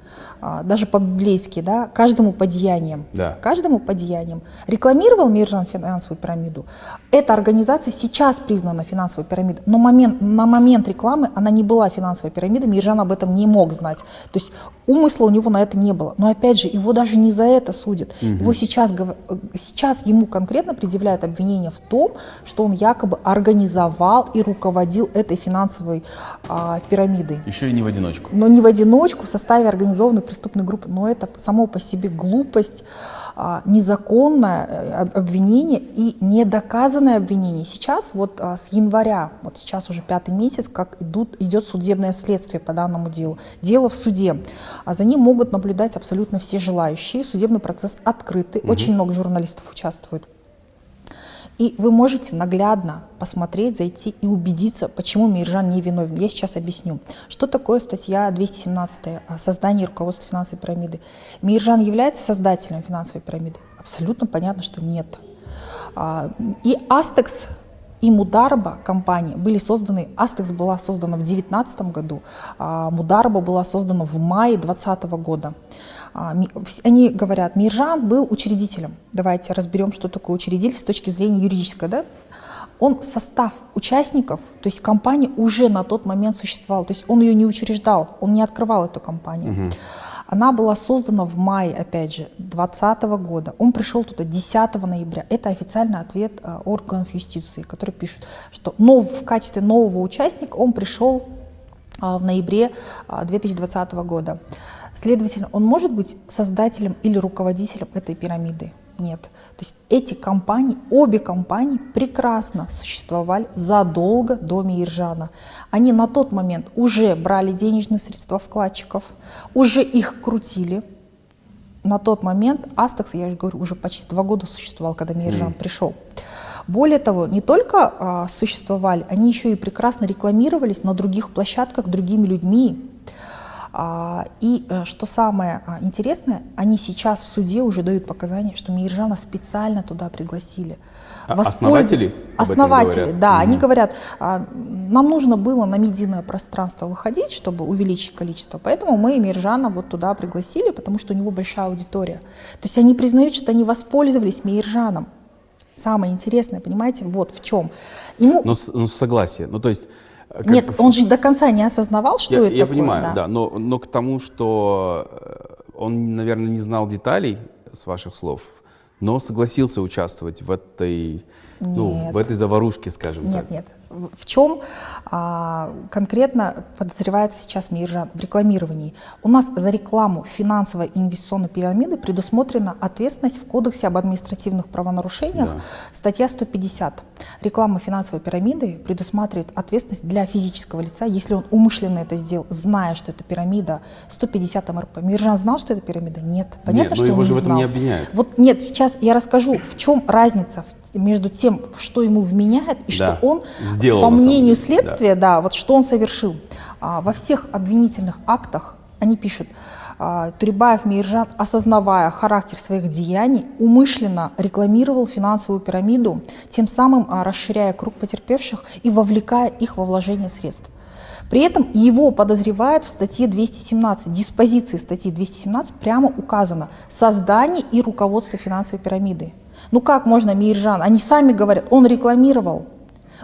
даже по-библейски, да, каждому по деяниям. Да. Каждому по деяниям. Рекламировал Миржан финансовую пирамиду. Эта организация сейчас признана финансовой пирамидой, но момент, на момент рекламы она не была финансовой пирамидой, Миржан об этом не мог знать. То есть умысла у него на это не было. Но опять же, его даже не за это судят. Его сейчас, сейчас ему конкретно предъявляют обвинение в том, что он якобы организовал и руководил этой финансовой а, пирамидой Еще и не в одиночку. но не в одиночку, в составе организованной преступной группы. Но это само по себе глупость, а, незаконное э, об- обвинение и недоказанное обвинение. Сейчас, вот а, с января, вот сейчас уже пятый месяц, как идут, идет судебное следствие по данному делу. Дело в суде. А за ним могут наблюдать абсолютно все желающие. Судебный процесс открытый. Очень много журналистов участвует. И вы можете наглядно посмотреть, зайти и убедиться, почему Миржан не виновен. Я сейчас объясню. Что такое статья 217 о создании и руководстве финансовой пирамиды? Миржан является создателем финансовой пирамиды? Абсолютно понятно, что нет. А, И Астекс и Мударба компания были созданы, Астекс была создана в 2019 году, а Мударба была создана в мае 2020 года. А, Они говорят, Миржан был учредителем. Давайте разберем, что такое учредитель с точки зрения юридической. Да? Он состав участников, то есть компания уже на тот момент существовала, то есть он ее не учреждал, он не открывал эту компанию. Она была создана в мае, опять же, 2020 года. Он пришел туда 10 ноября. Это официальный ответ э, органов юстиции, которые пишут, что нов, в качестве нового участника он пришел а, в ноябре а, 2020 года. Следовательно, он может быть создателем или руководителем этой пирамиды? Нет. То есть эти компании, обе компании прекрасно существовали задолго до Миржана. Они на тот момент уже брали денежные средства вкладчиков, уже их крутили. На тот момент Астекс, я же говорю, уже почти два года существовал, когда Миржан пришел. Более того, не только а, существовали, они еще и прекрасно рекламировались на других площадках другими людьми. А, и э, что самое а, интересное, они сейчас в суде уже дают показания, что Миржана специально туда пригласили. А Воспользов- основатели Основатели, да, они Мгм. говорят, нам нужно было на медийное пространство выходить, чтобы увеличить количество, поэтому мы Миржана вот туда пригласили, потому что у него большая аудитория. То есть они признают, что они воспользовались Миржаном. Самое интересное, понимаете, вот в чем. Ему Ну, ну, согласие. Ну, то есть... как нет, бы он же до конца не осознавал, что я, это я такое. понимаю, да, но, но к тому, что э, он, наверное, не знал деталей с ваших слов, но согласился участвовать в этой, ну, Нет. в этой заварушке, скажем Нет, так. нет. В чем а, конкретно подозревается сейчас Миржан? В рекламировании. У нас за рекламу финансовой и инвестиционной пирамиды предусмотрена ответственность в Кодексе об административных правонарушениях, да. статья 150. Реклама финансовой пирамиды предусматривает ответственность для физического лица, если он умышленно это сделал, зная, что это пирамида 150 МРП. Миржан знал, что это пирамида? Нет. Понятно, нет, что его он же не в этом знал. не обвиняют. Вот нет, сейчас я расскажу, в чем разница между тем, что ему вменяют, и Да. что он, Сделал по мнению деле, следствия, да. вот что он совершил. А, во всех обвинительных актах они пишут, а, Турибаев Миржан, осознавая характер своих деяний, умышленно рекламировал финансовую пирамиду, тем самым а, расширяя круг потерпевших и вовлекая их во вложение средств. При этом его подозревают в статье 217, диспозиции статьи 217 прямо указано создание и руководство финансовой пирамиды. Ну как можно Миржан? Они сами говорят, он рекламировал,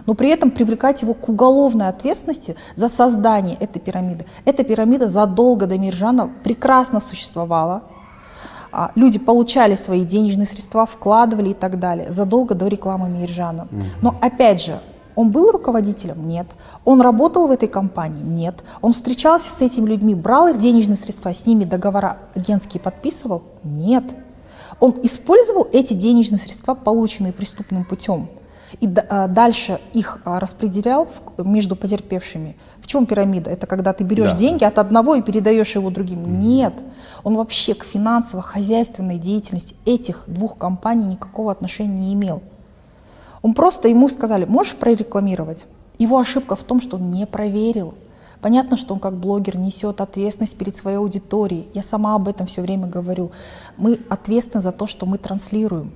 но при этом привлекать его к уголовной ответственности за создание этой пирамиды. Эта пирамида задолго до Миржана прекрасно существовала. А, Люди получали свои денежные средства, вкладывали и так далее, задолго до рекламы Миржана. Но опять же, он был руководителем? Нет. Он работал в этой компании? Нет. Он встречался с этими людьми, брал их денежные средства, с ними договора агентские подписывал? Нет. Он использовал эти денежные средства, полученные преступным путем, и а, дальше их а, распределял между потерпевшими. В чем пирамида? Это когда ты берешь Да. деньги от одного и передаешь его другим. Нет. Он вообще к финансово-хозяйственной деятельности этих двух компаний никакого отношения не имел. Он просто ему сказали, можешь прорекламировать? Его ошибка в том, что он не проверил. Понятно, что он как блогер несет ответственность перед своей аудиторией. Я сама об этом все время говорю. Мы ответственны за то, что мы транслируем.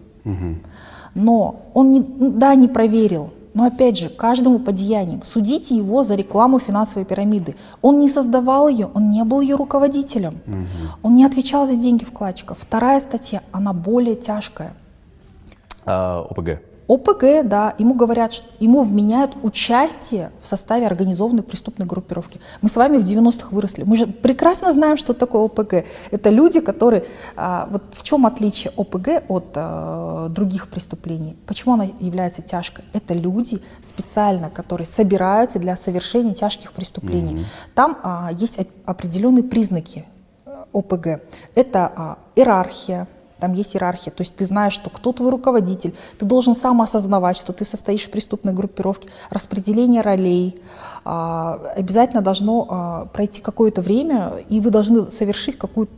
Но он, не, ну, да, не проверил. Но опять же, каждому по деяниям. Судите его за рекламу финансовой пирамиды. Он не создавал ее, он не был ее руководителем. Он не отвечал за деньги вкладчиков. Вторая статья, она более тяжкая. А, ОПГ. ОПГ, да, ему говорят, что ему вменяют участие в составе организованной преступной группировки. Мы с вами в 90-х выросли. Мы же прекрасно знаем, что такое ОПГ. Это люди, которые... а, вот в чем отличие ОПГ от а, других преступлений? Почему она является тяжкой? Это люди специально, которые собираются для совершения тяжких преступлений. Там а, есть оп- определенные признаки э, ОПГ. Это а, иерархия, там есть иерархия, то есть ты знаешь, что кто твой руководитель, ты должен сам осознавать, что ты состоишь в преступной группировке, распределение ролей, а, обязательно должно а, пройти какое-то время, и вы должны совершить какую-то,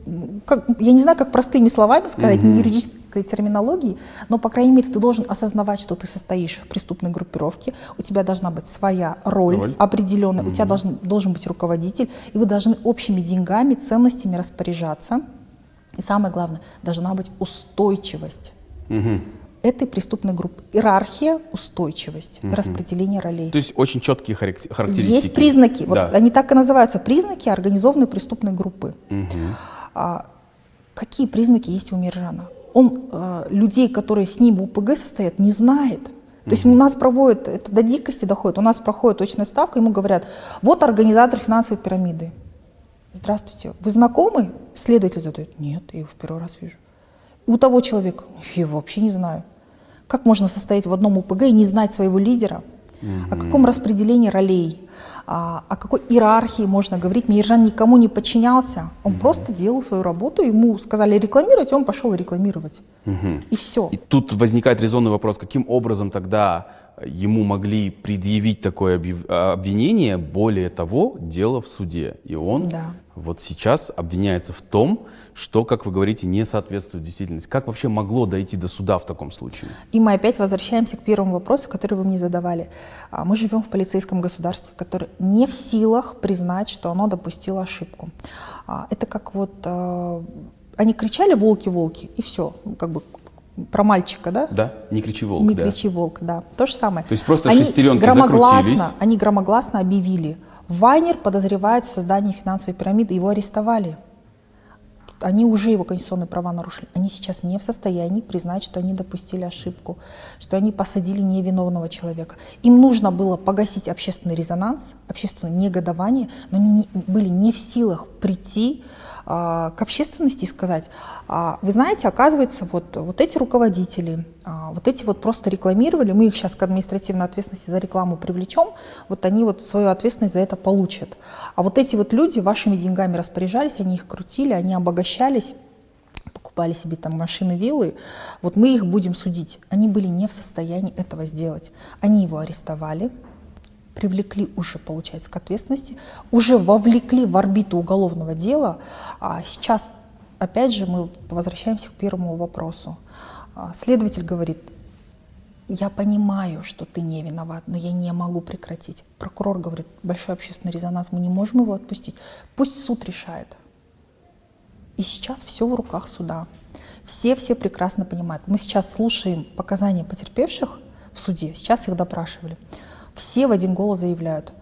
как, я не знаю, как простыми словами сказать, не юридической терминологией, но, по крайней мере, ты должен осознавать, что ты состоишь в преступной группировке, у тебя должна быть своя роль, Роль. определенная, у тебя должен, должен быть руководитель, и вы должны общими деньгами, ценностями распоряжаться. И самое главное, должна быть устойчивость Мгм. этой преступной группы. Иерархия, устойчивость, распределение ролей. То есть очень четкие харак- характеристики. Есть признаки, вот Да. они так и называются, признаки организованной преступной группы. А, какие признаки есть у Миржана? Он э, людей, которые с ним в УПГ состоят, не знает. То есть у нас проводят, это до дикости доходит, у нас проходит точная ставка, ему говорят, вот организатор финансовой пирамиды. Здравствуйте, вы знакомы? Следователь задает, нет, я его в первый раз вижу. У того человека, я его вообще не знаю. Как можно состоять в одном УПГ и не знать своего лидера? О каком распределении ролей? А, о какой иерархии можно говорить? Миржан никому не подчинялся. Он просто делал свою работу, ему сказали рекламировать, он пошел рекламировать. И все. И тут возникает резонный вопрос, каким образом тогда ему могли предъявить такое а, обвинение, более того, дело в суде. И он Да. вот сейчас обвиняется в том, что, как вы говорите, не соответствует действительности. Как вообще могло дойти до суда в таком случае? И мы опять возвращаемся к первому вопросу, который вы мне задавали. А, Мы живем в полицейском государстве, которое не в силах признать, что оно допустило ошибку. А, Это как вот они кричали волки, волки и все, как бы про мальчика, да? Да? Не кричи волк, Не да. кричи волк, да. То же самое. То есть просто они шестеренки громогласно, закрутились. Они громогласно объявили. Вайнер подозревает в создании финансовой пирамиды, его арестовали. Они уже его конституционные права нарушили. Они сейчас не в состоянии признать, что они допустили ошибку, что они посадили невиновного человека. Им нужно было погасить общественный резонанс, общественное негодование, но они не- были не в силах прийти а, к общественности и сказать, а, вы знаете, оказывается, вот, вот эти руководители, а, вот эти вот просто рекламировали, мы их сейчас к административной ответственности за рекламу привлечем, вот они вот свою ответственность за это получат. А вот эти вот люди вашими деньгами распоряжались, они их крутили, они обогащались, покупали себе там машины, виллы, вот мы их будем судить. Они были не в состоянии этого сделать. Они его арестовали, привлекли уже, получается, к ответственности, уже вовлекли в орбиту уголовного дела. А сейчас, опять же, мы возвращаемся к первому вопросу. А, следователь говорит, я понимаю, что ты не виноват, но я не могу прекратить. Прокурор говорит, большой общественный резонанс, мы не можем его отпустить. Пусть суд решает. И сейчас все в руках суда. Все-все прекрасно понимают. Мы сейчас слушаем показания потерпевших в суде, сейчас их допрашивали все в один голос заявляют.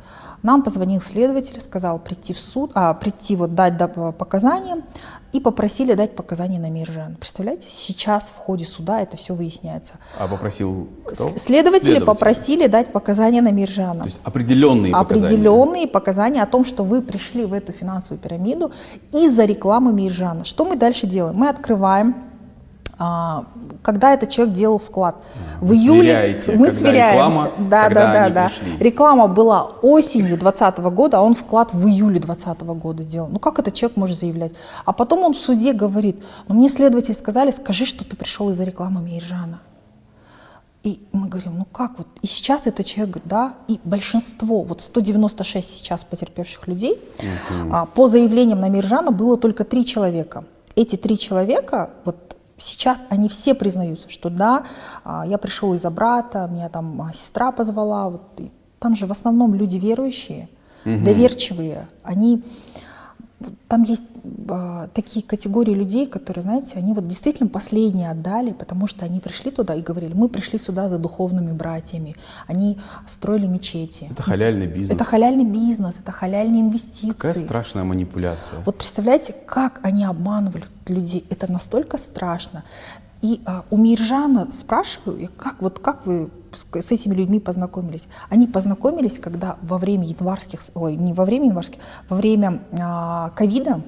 Нам позвонил следователь, сказал прийти в суд, а, прийти вот дать показания и попросили дать показания на Миржан. Представляете, сейчас в ходе суда это все выясняется. А попросил кто? Следователи Следователь. попросили дать показания на Миржана. То есть определенные показания? Определенные показания о том, что вы пришли в эту финансовую пирамиду из-за рекламы Миржана. Что мы дальше делаем? Мы открываем а, когда этот человек делал вклад. В Вы июле сверяете, мы сверяемся. Реклама, да, да, да, да. Реклама была осенью 2020 года, а он вклад в июле 2020 года сделал. Ну как этот человек может заявлять? А потом он в суде говорит, ну мне следователи сказали, скажи, что ты пришел из-за рекламы Мейржана. И мы говорим, ну как вот, и сейчас этот человек, да, и большинство, вот 196 сейчас потерпевших людей, uh-huh. а, по заявлениям на Миржана было только три человека. Эти три человека, вот Сейчас они все признаются, что да, а, я пришел из-за брата, меня там а, сестра позвала. Вот, там же в основном люди верующие, угу. доверчивые. Они там есть э, такие категории людей, которые, знаете, они вот действительно последние отдали, потому что они пришли туда и говорили, мы пришли сюда за духовными братьями, они строили мечети. Это халяльный бизнес. Это халяльный бизнес, это халяльные инвестиции. Какая страшная манипуляция. Вот представляете, как они обманывали людей, это настолько страшно. И а, у Миржана спрашиваю, как, вот, как вы с этими людьми познакомились? Они познакомились, когда во время январских, ой, не во время январских, во время а, ковида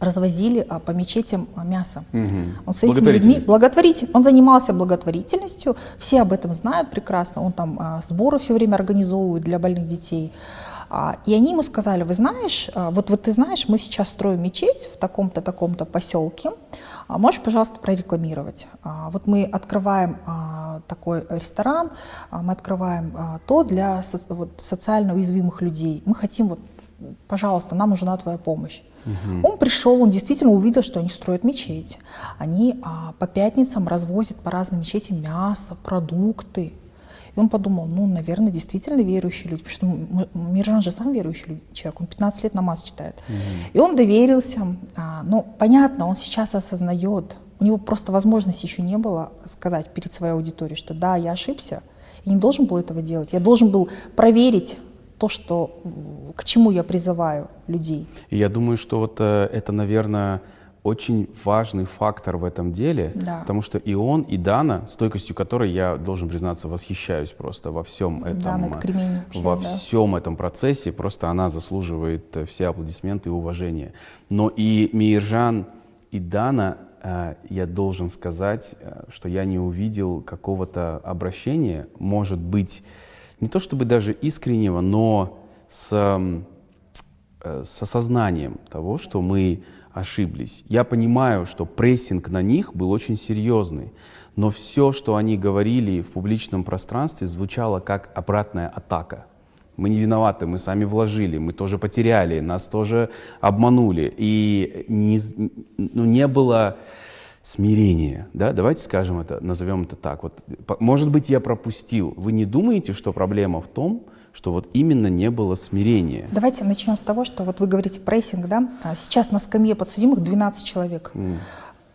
развозили а, по мечетям а, мясо. Угу. Он с этими людьми благотворитель, он занимался благотворительностью, все об этом знают прекрасно, он там а, сборы все время организовывает для больных детей. А, и они ему сказали, вы знаешь, а, вот, вот ты знаешь, мы сейчас строим мечеть в таком-то, таком-то поселке, а можешь, пожалуйста, прорекламировать? Вот мы открываем такой ресторан, мы открываем то для вот, социально уязвимых людей. Мы хотим, вот, пожалуйста, нам нужна твоя помощь. Угу. Он пришел, он действительно увидел, что они строят мечеть. Они а, по пятницам развозят по разным мечетям мясо, продукты. И он подумал, ну, наверное, действительно верующие люди, потому что Миржан же сам верующий человек, он 15 лет намаз читает. Угу. И он доверился. А, но понятно, он сейчас осознает, у него просто возможности еще не было сказать перед своей аудиторией, что да, я ошибся, и не должен был этого делать. Я должен был проверить то, что, к чему я призываю людей. И я думаю, что вот э, это, наверное, очень важный фактор в этом деле, да. потому что и он, и Дана, стойкостью которой я должен признаться восхищаюсь просто во всем этом, Дана, это кремень вообще, во да. всем этом процессе, просто она заслуживает э, все аплодисменты и уважения. Но и Миржан, и Дана, э, я должен сказать, э, что я не увидел какого-то обращения, может быть, не то чтобы даже искреннего, но с, с осознанием того, что мы ошиблись. Я понимаю, что прессинг на них был очень серьезный, но все, что они говорили в публичном пространстве, звучало как обратная атака. Мы не виноваты, мы сами вложили, мы тоже потеряли, нас тоже обманули. И не, ну, не было смирения, да, давайте скажем это, назовем это так. Вот, может быть, я пропустил. Вы не думаете, что проблема в том, что вот именно не было смирения. Давайте начнем с того, что вот вы говорите прессинг, да? А сейчас на скамье подсудимых 12 человек. Mm.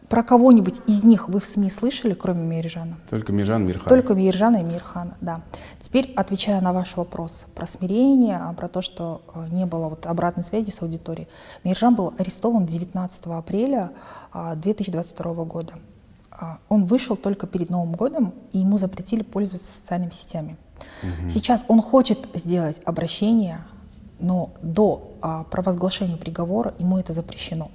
Про кого-нибудь из них вы в СМИ слышали, кроме Миржана? Только Миржан, Мирхан. Только Миржана и Мирхана, да. Теперь, отвечая на ваш вопрос про смирение, а про то, что э, не было вот обратной связи с аудиторией. Миржан был арестован 19 апреля 2022 а, года. Он вышел только перед Новым годом, и ему запретили пользоваться социальными сетями. Угу. Сейчас он хочет сделать обращение, но до а, провозглашения приговора ему это запрещено.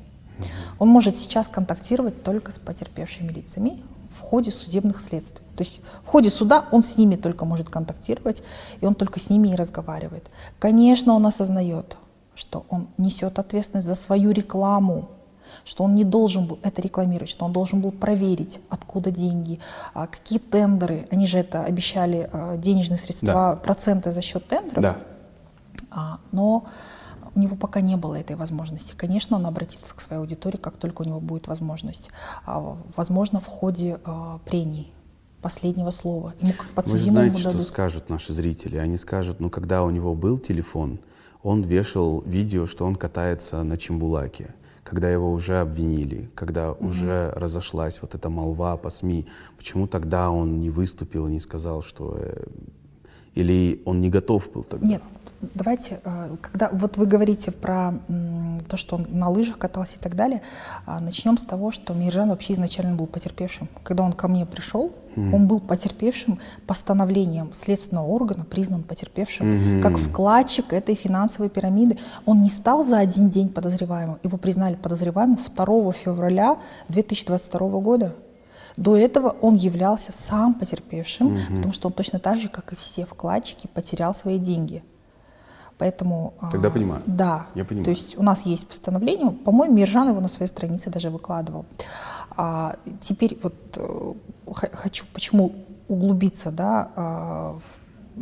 Он может сейчас контактировать только с потерпевшими лицами в ходе судебных следствий. То есть в ходе суда он с ними только может контактировать, и он только с ними и разговаривает. Конечно, он осознает, что он несет ответственность за свою рекламу, что он не должен был это рекламировать, что он должен был проверить, откуда деньги, а, какие тендеры, они же это обещали, а, денежные средства, да. проценты за счет тендеров, да. А, но у него пока не было этой возможности. Конечно, он обратится к своей аудитории, как только у него будет возможность. Возможно, в ходе прений последнего слова. Ему как подсудимому Вы знаете, что скажут наши зрители? Они скажут, ну, когда у него был телефон, он вешал видео, что он катается на Чембулаке когда его уже обвинили, когда угу. уже разошлась вот эта молва по СМИ, почему тогда он не выступил и не сказал, что... Или он не готов был тогда? Нет, давайте, э, когда вот вы говорите про то, что он на лыжах катался и так далее, а, начнем с того, что Миржан вообще изначально был потерпевшим. Когда он ко мне пришел, mm. он был потерпевшим постановлением следственного органа, признан потерпевшим, mm-hmm. как вкладчик этой финансовой пирамиды. Он не стал за один день подозреваемым, его признали подозреваемым 2 февраля 2022 года. До этого он являлся сам потерпевшим, mm-hmm. потому что он точно так же, как и все вкладчики, потерял свои деньги. Поэтому... А, Тогда понимаю. Да. Я понимаю. То есть у нас есть постановление, по-моему, Миржан его на своей странице даже выкладывал. А теперь вот э, хочу почему углубиться, да, а,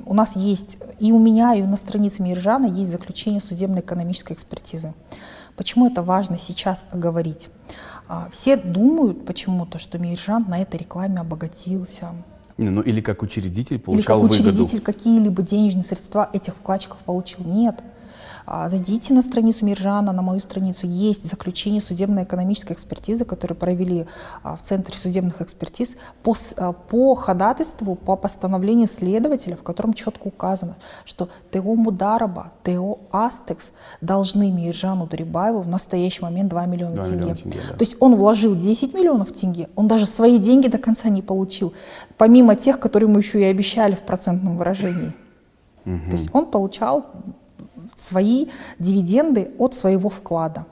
у нас есть, и у меня, и на странице Миржана есть заключение судебно-экономической экспертизы. Почему это важно сейчас оговорить? А, все думают почему-то, что Миржан на этой рекламе обогатился, ну или как учредитель получал Или как учредитель какие-либо денежные средства этих вкладчиков получил. Нет. А, зайдите на страницу Миржана, на мою страницу. Есть заключение судебно-экономической экспертизы, которую провели а, в Центре судебных экспертиз по, а, по ходатайству, по постановлению следователя, в котором четко указано, что ТО Мудараба, ТО Астекс должны Миржану Дурибаеву в настоящий момент 2 миллиона 2 тенге. Миллиона тенге да. То есть он вложил 10 миллионов тенге, он даже свои деньги до конца не получил, помимо тех, которые мы еще и обещали в процентном выражении. Угу. То есть он получал свои дивиденды от своего вклада.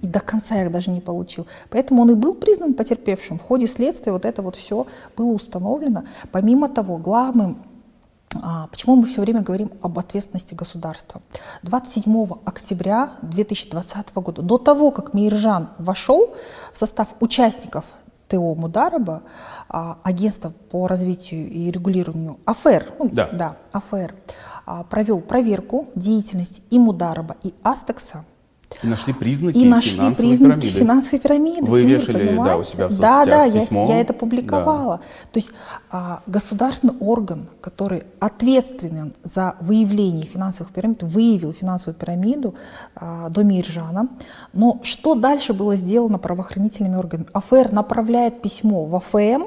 И до конца их даже не получил. Поэтому он и был признан потерпевшим. В ходе следствия вот это вот все было установлено. Помимо того, главным а, Почему мы все время говорим об ответственности государства? 27 октября 2020 года, до того, как Мейржан вошел в состав участников ТО Мудараба, агентство по развитию и регулированию АФР, ну, да. Да, АФР, провел проверку деятельности и Мудараба, и Астекса. И нашли признаки и нашли финансовой признаки пирамиды. финансовой пирамиды. Вы Тимур, вешали да, у себя в соцсетях Да, да, письмо. Я, я это публиковала. Да. То есть а, государственный орган, который ответственен за выявление финансовых пирамид, выявил финансовую пирамиду а, до Миржана. Но что дальше было сделано правоохранительными органами? АФР направляет письмо в АФМ,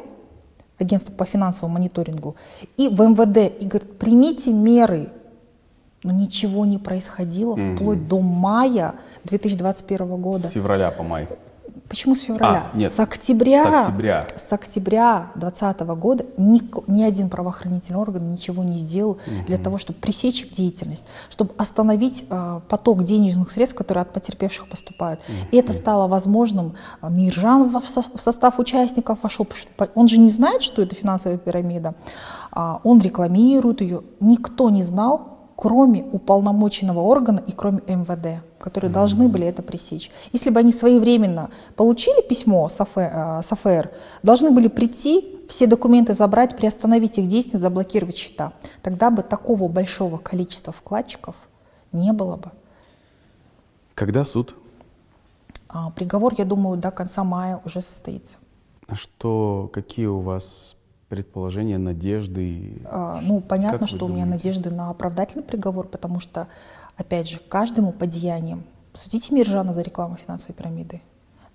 агентство по финансовому мониторингу, и в МВД и говорит, примите меры. Но ничего не происходило mm-hmm. вплоть до мая 2021 года. С февраля по май. Почему с февраля? А, нет, с октября. С октября. С октября 2020 года ни, ни один правоохранительный орган ничего не сделал угу. для того, чтобы пресечь их деятельность, чтобы остановить э, поток денежных средств, которые от потерпевших поступают. Угу. И это стало возможным. А, Миржан в, в состав участников вошел, он же не знает, что это финансовая пирамида. А, он рекламирует ее. Никто не знал, кроме уполномоченного органа и кроме МВД, которые mm-hmm. должны были это пресечь. Если бы они своевременно получили письмо с АФР, э, должны были прийти, все документы забрать, приостановить их действия, заблокировать счета. Тогда бы такого большого количества вкладчиков не было бы. Когда суд? А, приговор, я думаю, до конца мая уже состоится. А что, какие у вас предположения, надежды? А, ну, понятно, что думаете? у меня надежды на оправдательный приговор, потому что, опять же, каждому по деяниям. Судите Миржана за рекламу финансовой пирамиды.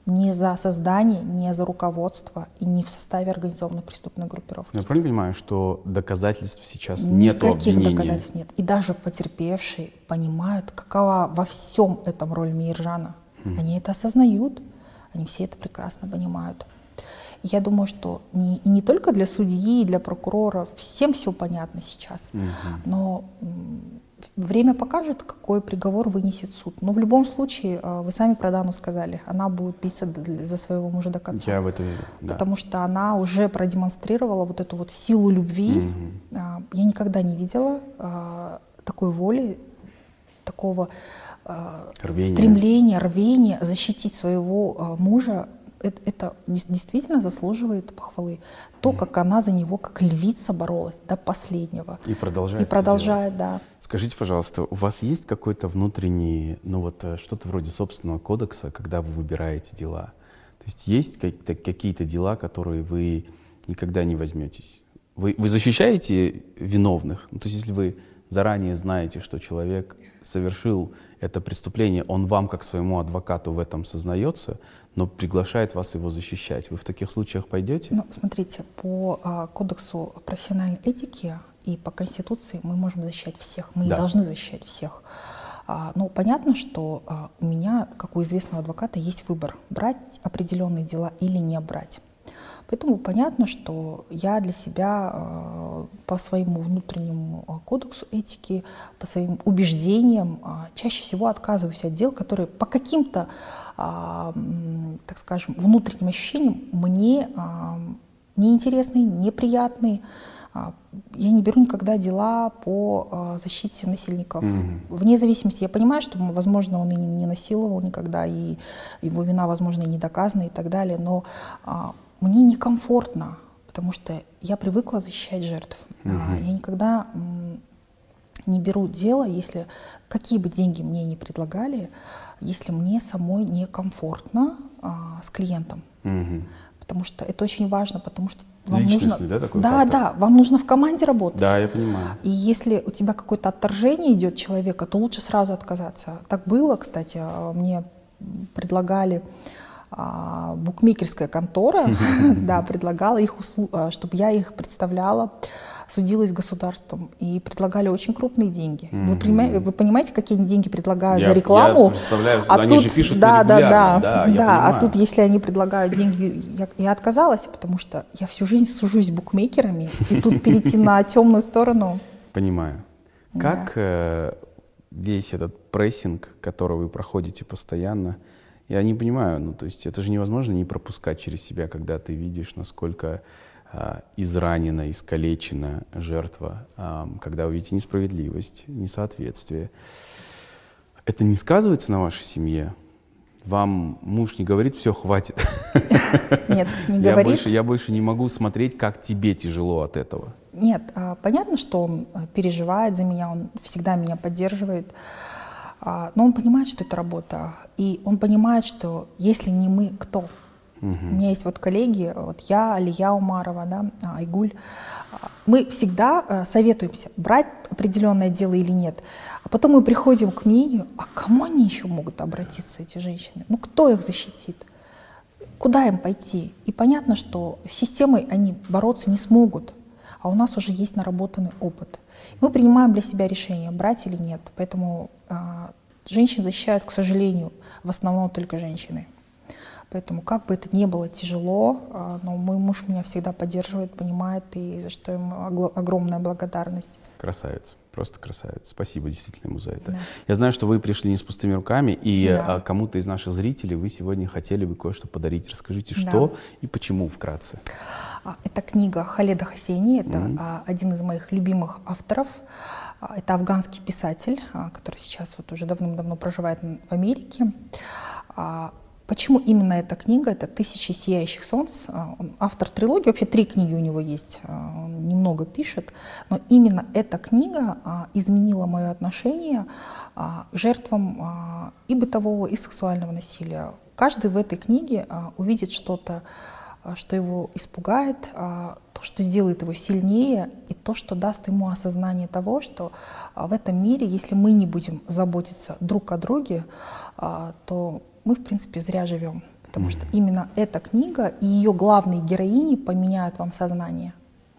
Не за создание, не за руководство и не в составе организованной преступной группировки. Я правильно понимаю, что доказательств сейчас нет? Никаких доказательств нет. И даже потерпевшие понимают, какова во всем этом роль Миржана. Хм. Они это осознают, они все это прекрасно понимают. Я думаю, что не, не только для судьи, и для прокурора, всем все понятно сейчас. Угу. Но Время покажет, какой приговор вынесет суд. Но в любом случае, э, вы сами про Дану сказали, она будет биться за своего мужа до конца. Я в это верю. Да. Потому что она уже продемонстрировала вот эту вот силу любви. Угу. Я никогда не видела а, такой воли, такого рвения. стремления, рвения защитить своего мужа это, это действительно заслуживает похвалы. То, mm. как она за него, как львица боролась до последнего. И продолжает. И продолжает, да. Скажите, пожалуйста, у вас есть какой-то внутренний, ну вот э, что-то вроде собственного кодекса, когда вы выбираете дела? То есть есть какие-то дела, которые вы никогда не возьметесь? Вы, вы защищаете виновных? Ну, то есть если вы заранее знаете, что человек совершил это преступление, он вам, как своему адвокату, в этом сознается, но приглашает вас его защищать. Вы в таких случаях пойдете? Ну, смотрите, по а, кодексу профессиональной этики и по Конституции мы можем защищать всех, мы да. должны защищать всех. А, ну, понятно, что а, у меня, как у известного адвоката, есть выбор, брать определенные дела или не брать. Поэтому понятно, что я для себя э, по своему внутреннему э, кодексу этики, по своим убеждениям э, чаще всего отказываюсь от дел, которые по каким-то, так скажем, внутренним ощущениям мне неинтересны, неприятны. Я не беру никогда дела по защите насильников. Mm-hmm. Вне зависимости, я понимаю, что, возможно, он и не насиловал никогда, и его вина, возможно, и не доказана и так далее, но мне некомфортно, потому что я привыкла защищать жертв. Угу. Я никогда не беру дело, если какие бы деньги мне не предлагали, если мне самой некомфортно а, с клиентом. Угу. Потому что это очень важно, потому что вам нужно, да, такой да, фактор? да, вам нужно в команде работать. Да, я понимаю. И если у тебя какое-то отторжение идет человека, то лучше сразу отказаться. Так было, кстати, а, мне предлагали букмекерская контора да, предлагала их а, чтобы я их представляла, судилась государством и предлагали очень крупные деньги. Mm-hmm. Вы, понимаете, вы понимаете, какие деньги предлагают я, за рекламу? Я представляю, а они тут, же пишут да, да, да, да, да. А тут, если они предлагают деньги, я, я отказалась, потому что я всю жизнь сужусь с букмекерами, и тут перейти на темную сторону. Понимаю. Как э, весь этот прессинг, который вы проходите постоянно, я не понимаю, ну, то есть это же невозможно не пропускать через себя, когда ты видишь, насколько а, изранена, искалечена жертва, а, когда вы видите несправедливость, несоответствие. Это не сказывается на вашей семье? Вам муж не говорит, все, хватит? Нет, не я говорит. Больше, я больше не могу смотреть, как тебе тяжело от этого. Нет, а, понятно, что он переживает за меня, он всегда меня поддерживает. А, но он понимает, что это работа, и он понимает, что если не мы, кто? Угу. У меня есть вот коллеги, вот я, Алия Умарова, да, а, Айгуль. А, мы всегда э, советуемся, брать определенное дело или нет. А потом мы приходим к мнению, а кому они еще могут обратиться, эти женщины? Ну кто их защитит? Куда им пойти? И понятно, что с системой они бороться не смогут, а у нас уже есть наработанный опыт. Мы принимаем для себя решение, брать или нет. Поэтому а, женщин защищают, к сожалению, в основном только женщины. Поэтому как бы это ни было тяжело, а, но мой муж меня всегда поддерживает, понимает, и за что ему огромная благодарность. Красавец, просто красавец. Спасибо действительно ему за это. Да. Я знаю, что вы пришли не с пустыми руками, и да. А, кому-то из наших зрителей вы сегодня хотели бы кое-что подарить. Расскажите, что да. и почему вкратце. Это книга Халеда Хасейни, это mm-hmm. один из моих любимых авторов. Это афганский писатель, который сейчас вот уже давным-давно проживает в Америке. Почему именно эта книга? Это «Тысячи сияющих солнц». Он автор трилогии, вообще три книги у него есть, он немного пишет. Но именно эта книга изменила мое отношение к жертвам и бытового, и сексуального насилия. Каждый в этой книге увидит что-то а, что его испугает, а, то, что сделает его сильнее, и то, что даст ему осознание того, что а, в этом мире, если мы не будем заботиться друг о друге, то мы, в принципе, зря живем. Потому mm. что именно эта книга и ее главные героини поменяют вам сознание.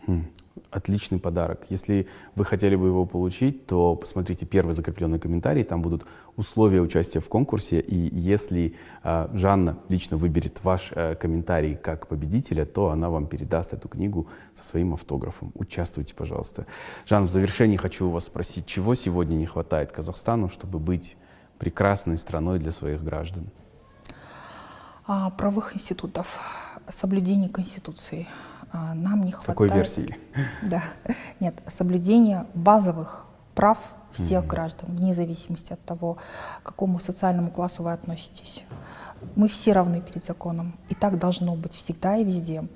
Mm. Отличный подарок. Если вы хотели бы его получить, то посмотрите первый закрепленный комментарий. Там будут условия участия в конкурсе. И если э, Жанна лично выберет ваш э, комментарий как победителя, то она вам передаст эту книгу со своим автографом. Участвуйте, пожалуйста. Жан, в завершении хочу у вас спросить, чего сегодня не хватает Казахстану, чтобы быть прекрасной страной для своих граждан? А, правовых институтов, соблюдение Конституции – а, нам не хватает... Какой версии? Да, нет, соблюдение базовых прав всех mm-hmm. граждан, вне зависимости от того, к какому социальному классу вы относитесь. Мы все равны перед законом, и так должно быть всегда и везде.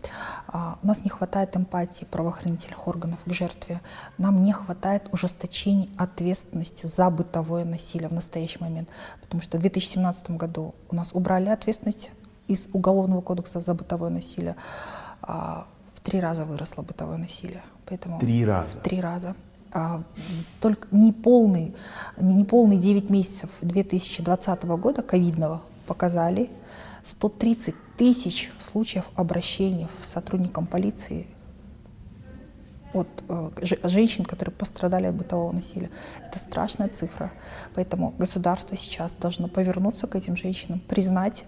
А, у нас не хватает эмпатии правоохранительных органов к жертве. Нам не хватает ужесточения ответственности за бытовое насилие в настоящий момент. Потому что в 2017 году у нас убрали ответственность из Уголовного кодекса за бытовое насилие. А, три раза выросло бытовое насилие. Поэтому три раза? Три раза. А, только неполный, неполный 9 месяцев 2020 года, ковидного, показали 130 тысяч случаев обращений с сотрудникам полиции от э, женщин, которые пострадали от бытового насилия. Это страшная цифра. Поэтому государство сейчас должно повернуться к этим женщинам, признать,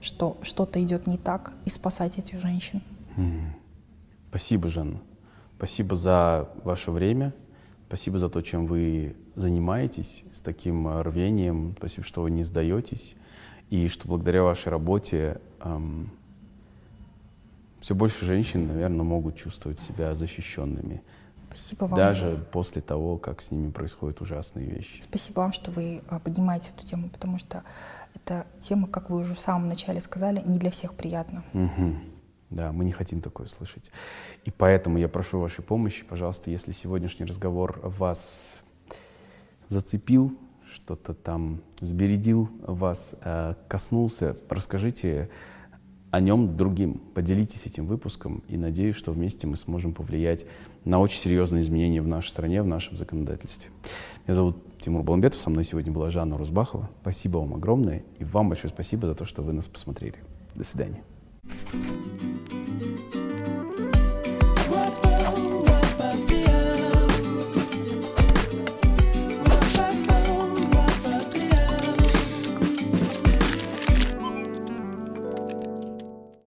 что что-то идет не так, и спасать этих женщин. Спасибо, Жанна. Спасибо за ваше время. Спасибо за то, чем вы занимаетесь с таким э, рвением. Спасибо, что вы не сдаетесь. И что благодаря вашей работе эм, все больше женщин, наверное, могут чувствовать себя защищенными. Спасибо вам. Даже после того, как с ними происходят ужасные вещи. Спасибо вам, что вы э, поднимаете эту тему, потому что эта тема, как вы уже в самом начале сказали, не для всех приятна. Угу. Да, мы не хотим такое слышать. И поэтому я прошу вашей помощи, пожалуйста, если сегодняшний разговор вас зацепил, что-то там взбередил вас, э, коснулся, расскажите о нем другим, поделитесь этим выпуском, и надеюсь, что вместе мы сможем повлиять на очень серьезные изменения в нашей стране, в нашем законодательстве. Меня зовут Тимур Баламбетов, со мной сегодня была Жанна Рузбахова. Спасибо вам огромное, и вам большое спасибо за то, что вы нас посмотрели. До свидания. Thank you.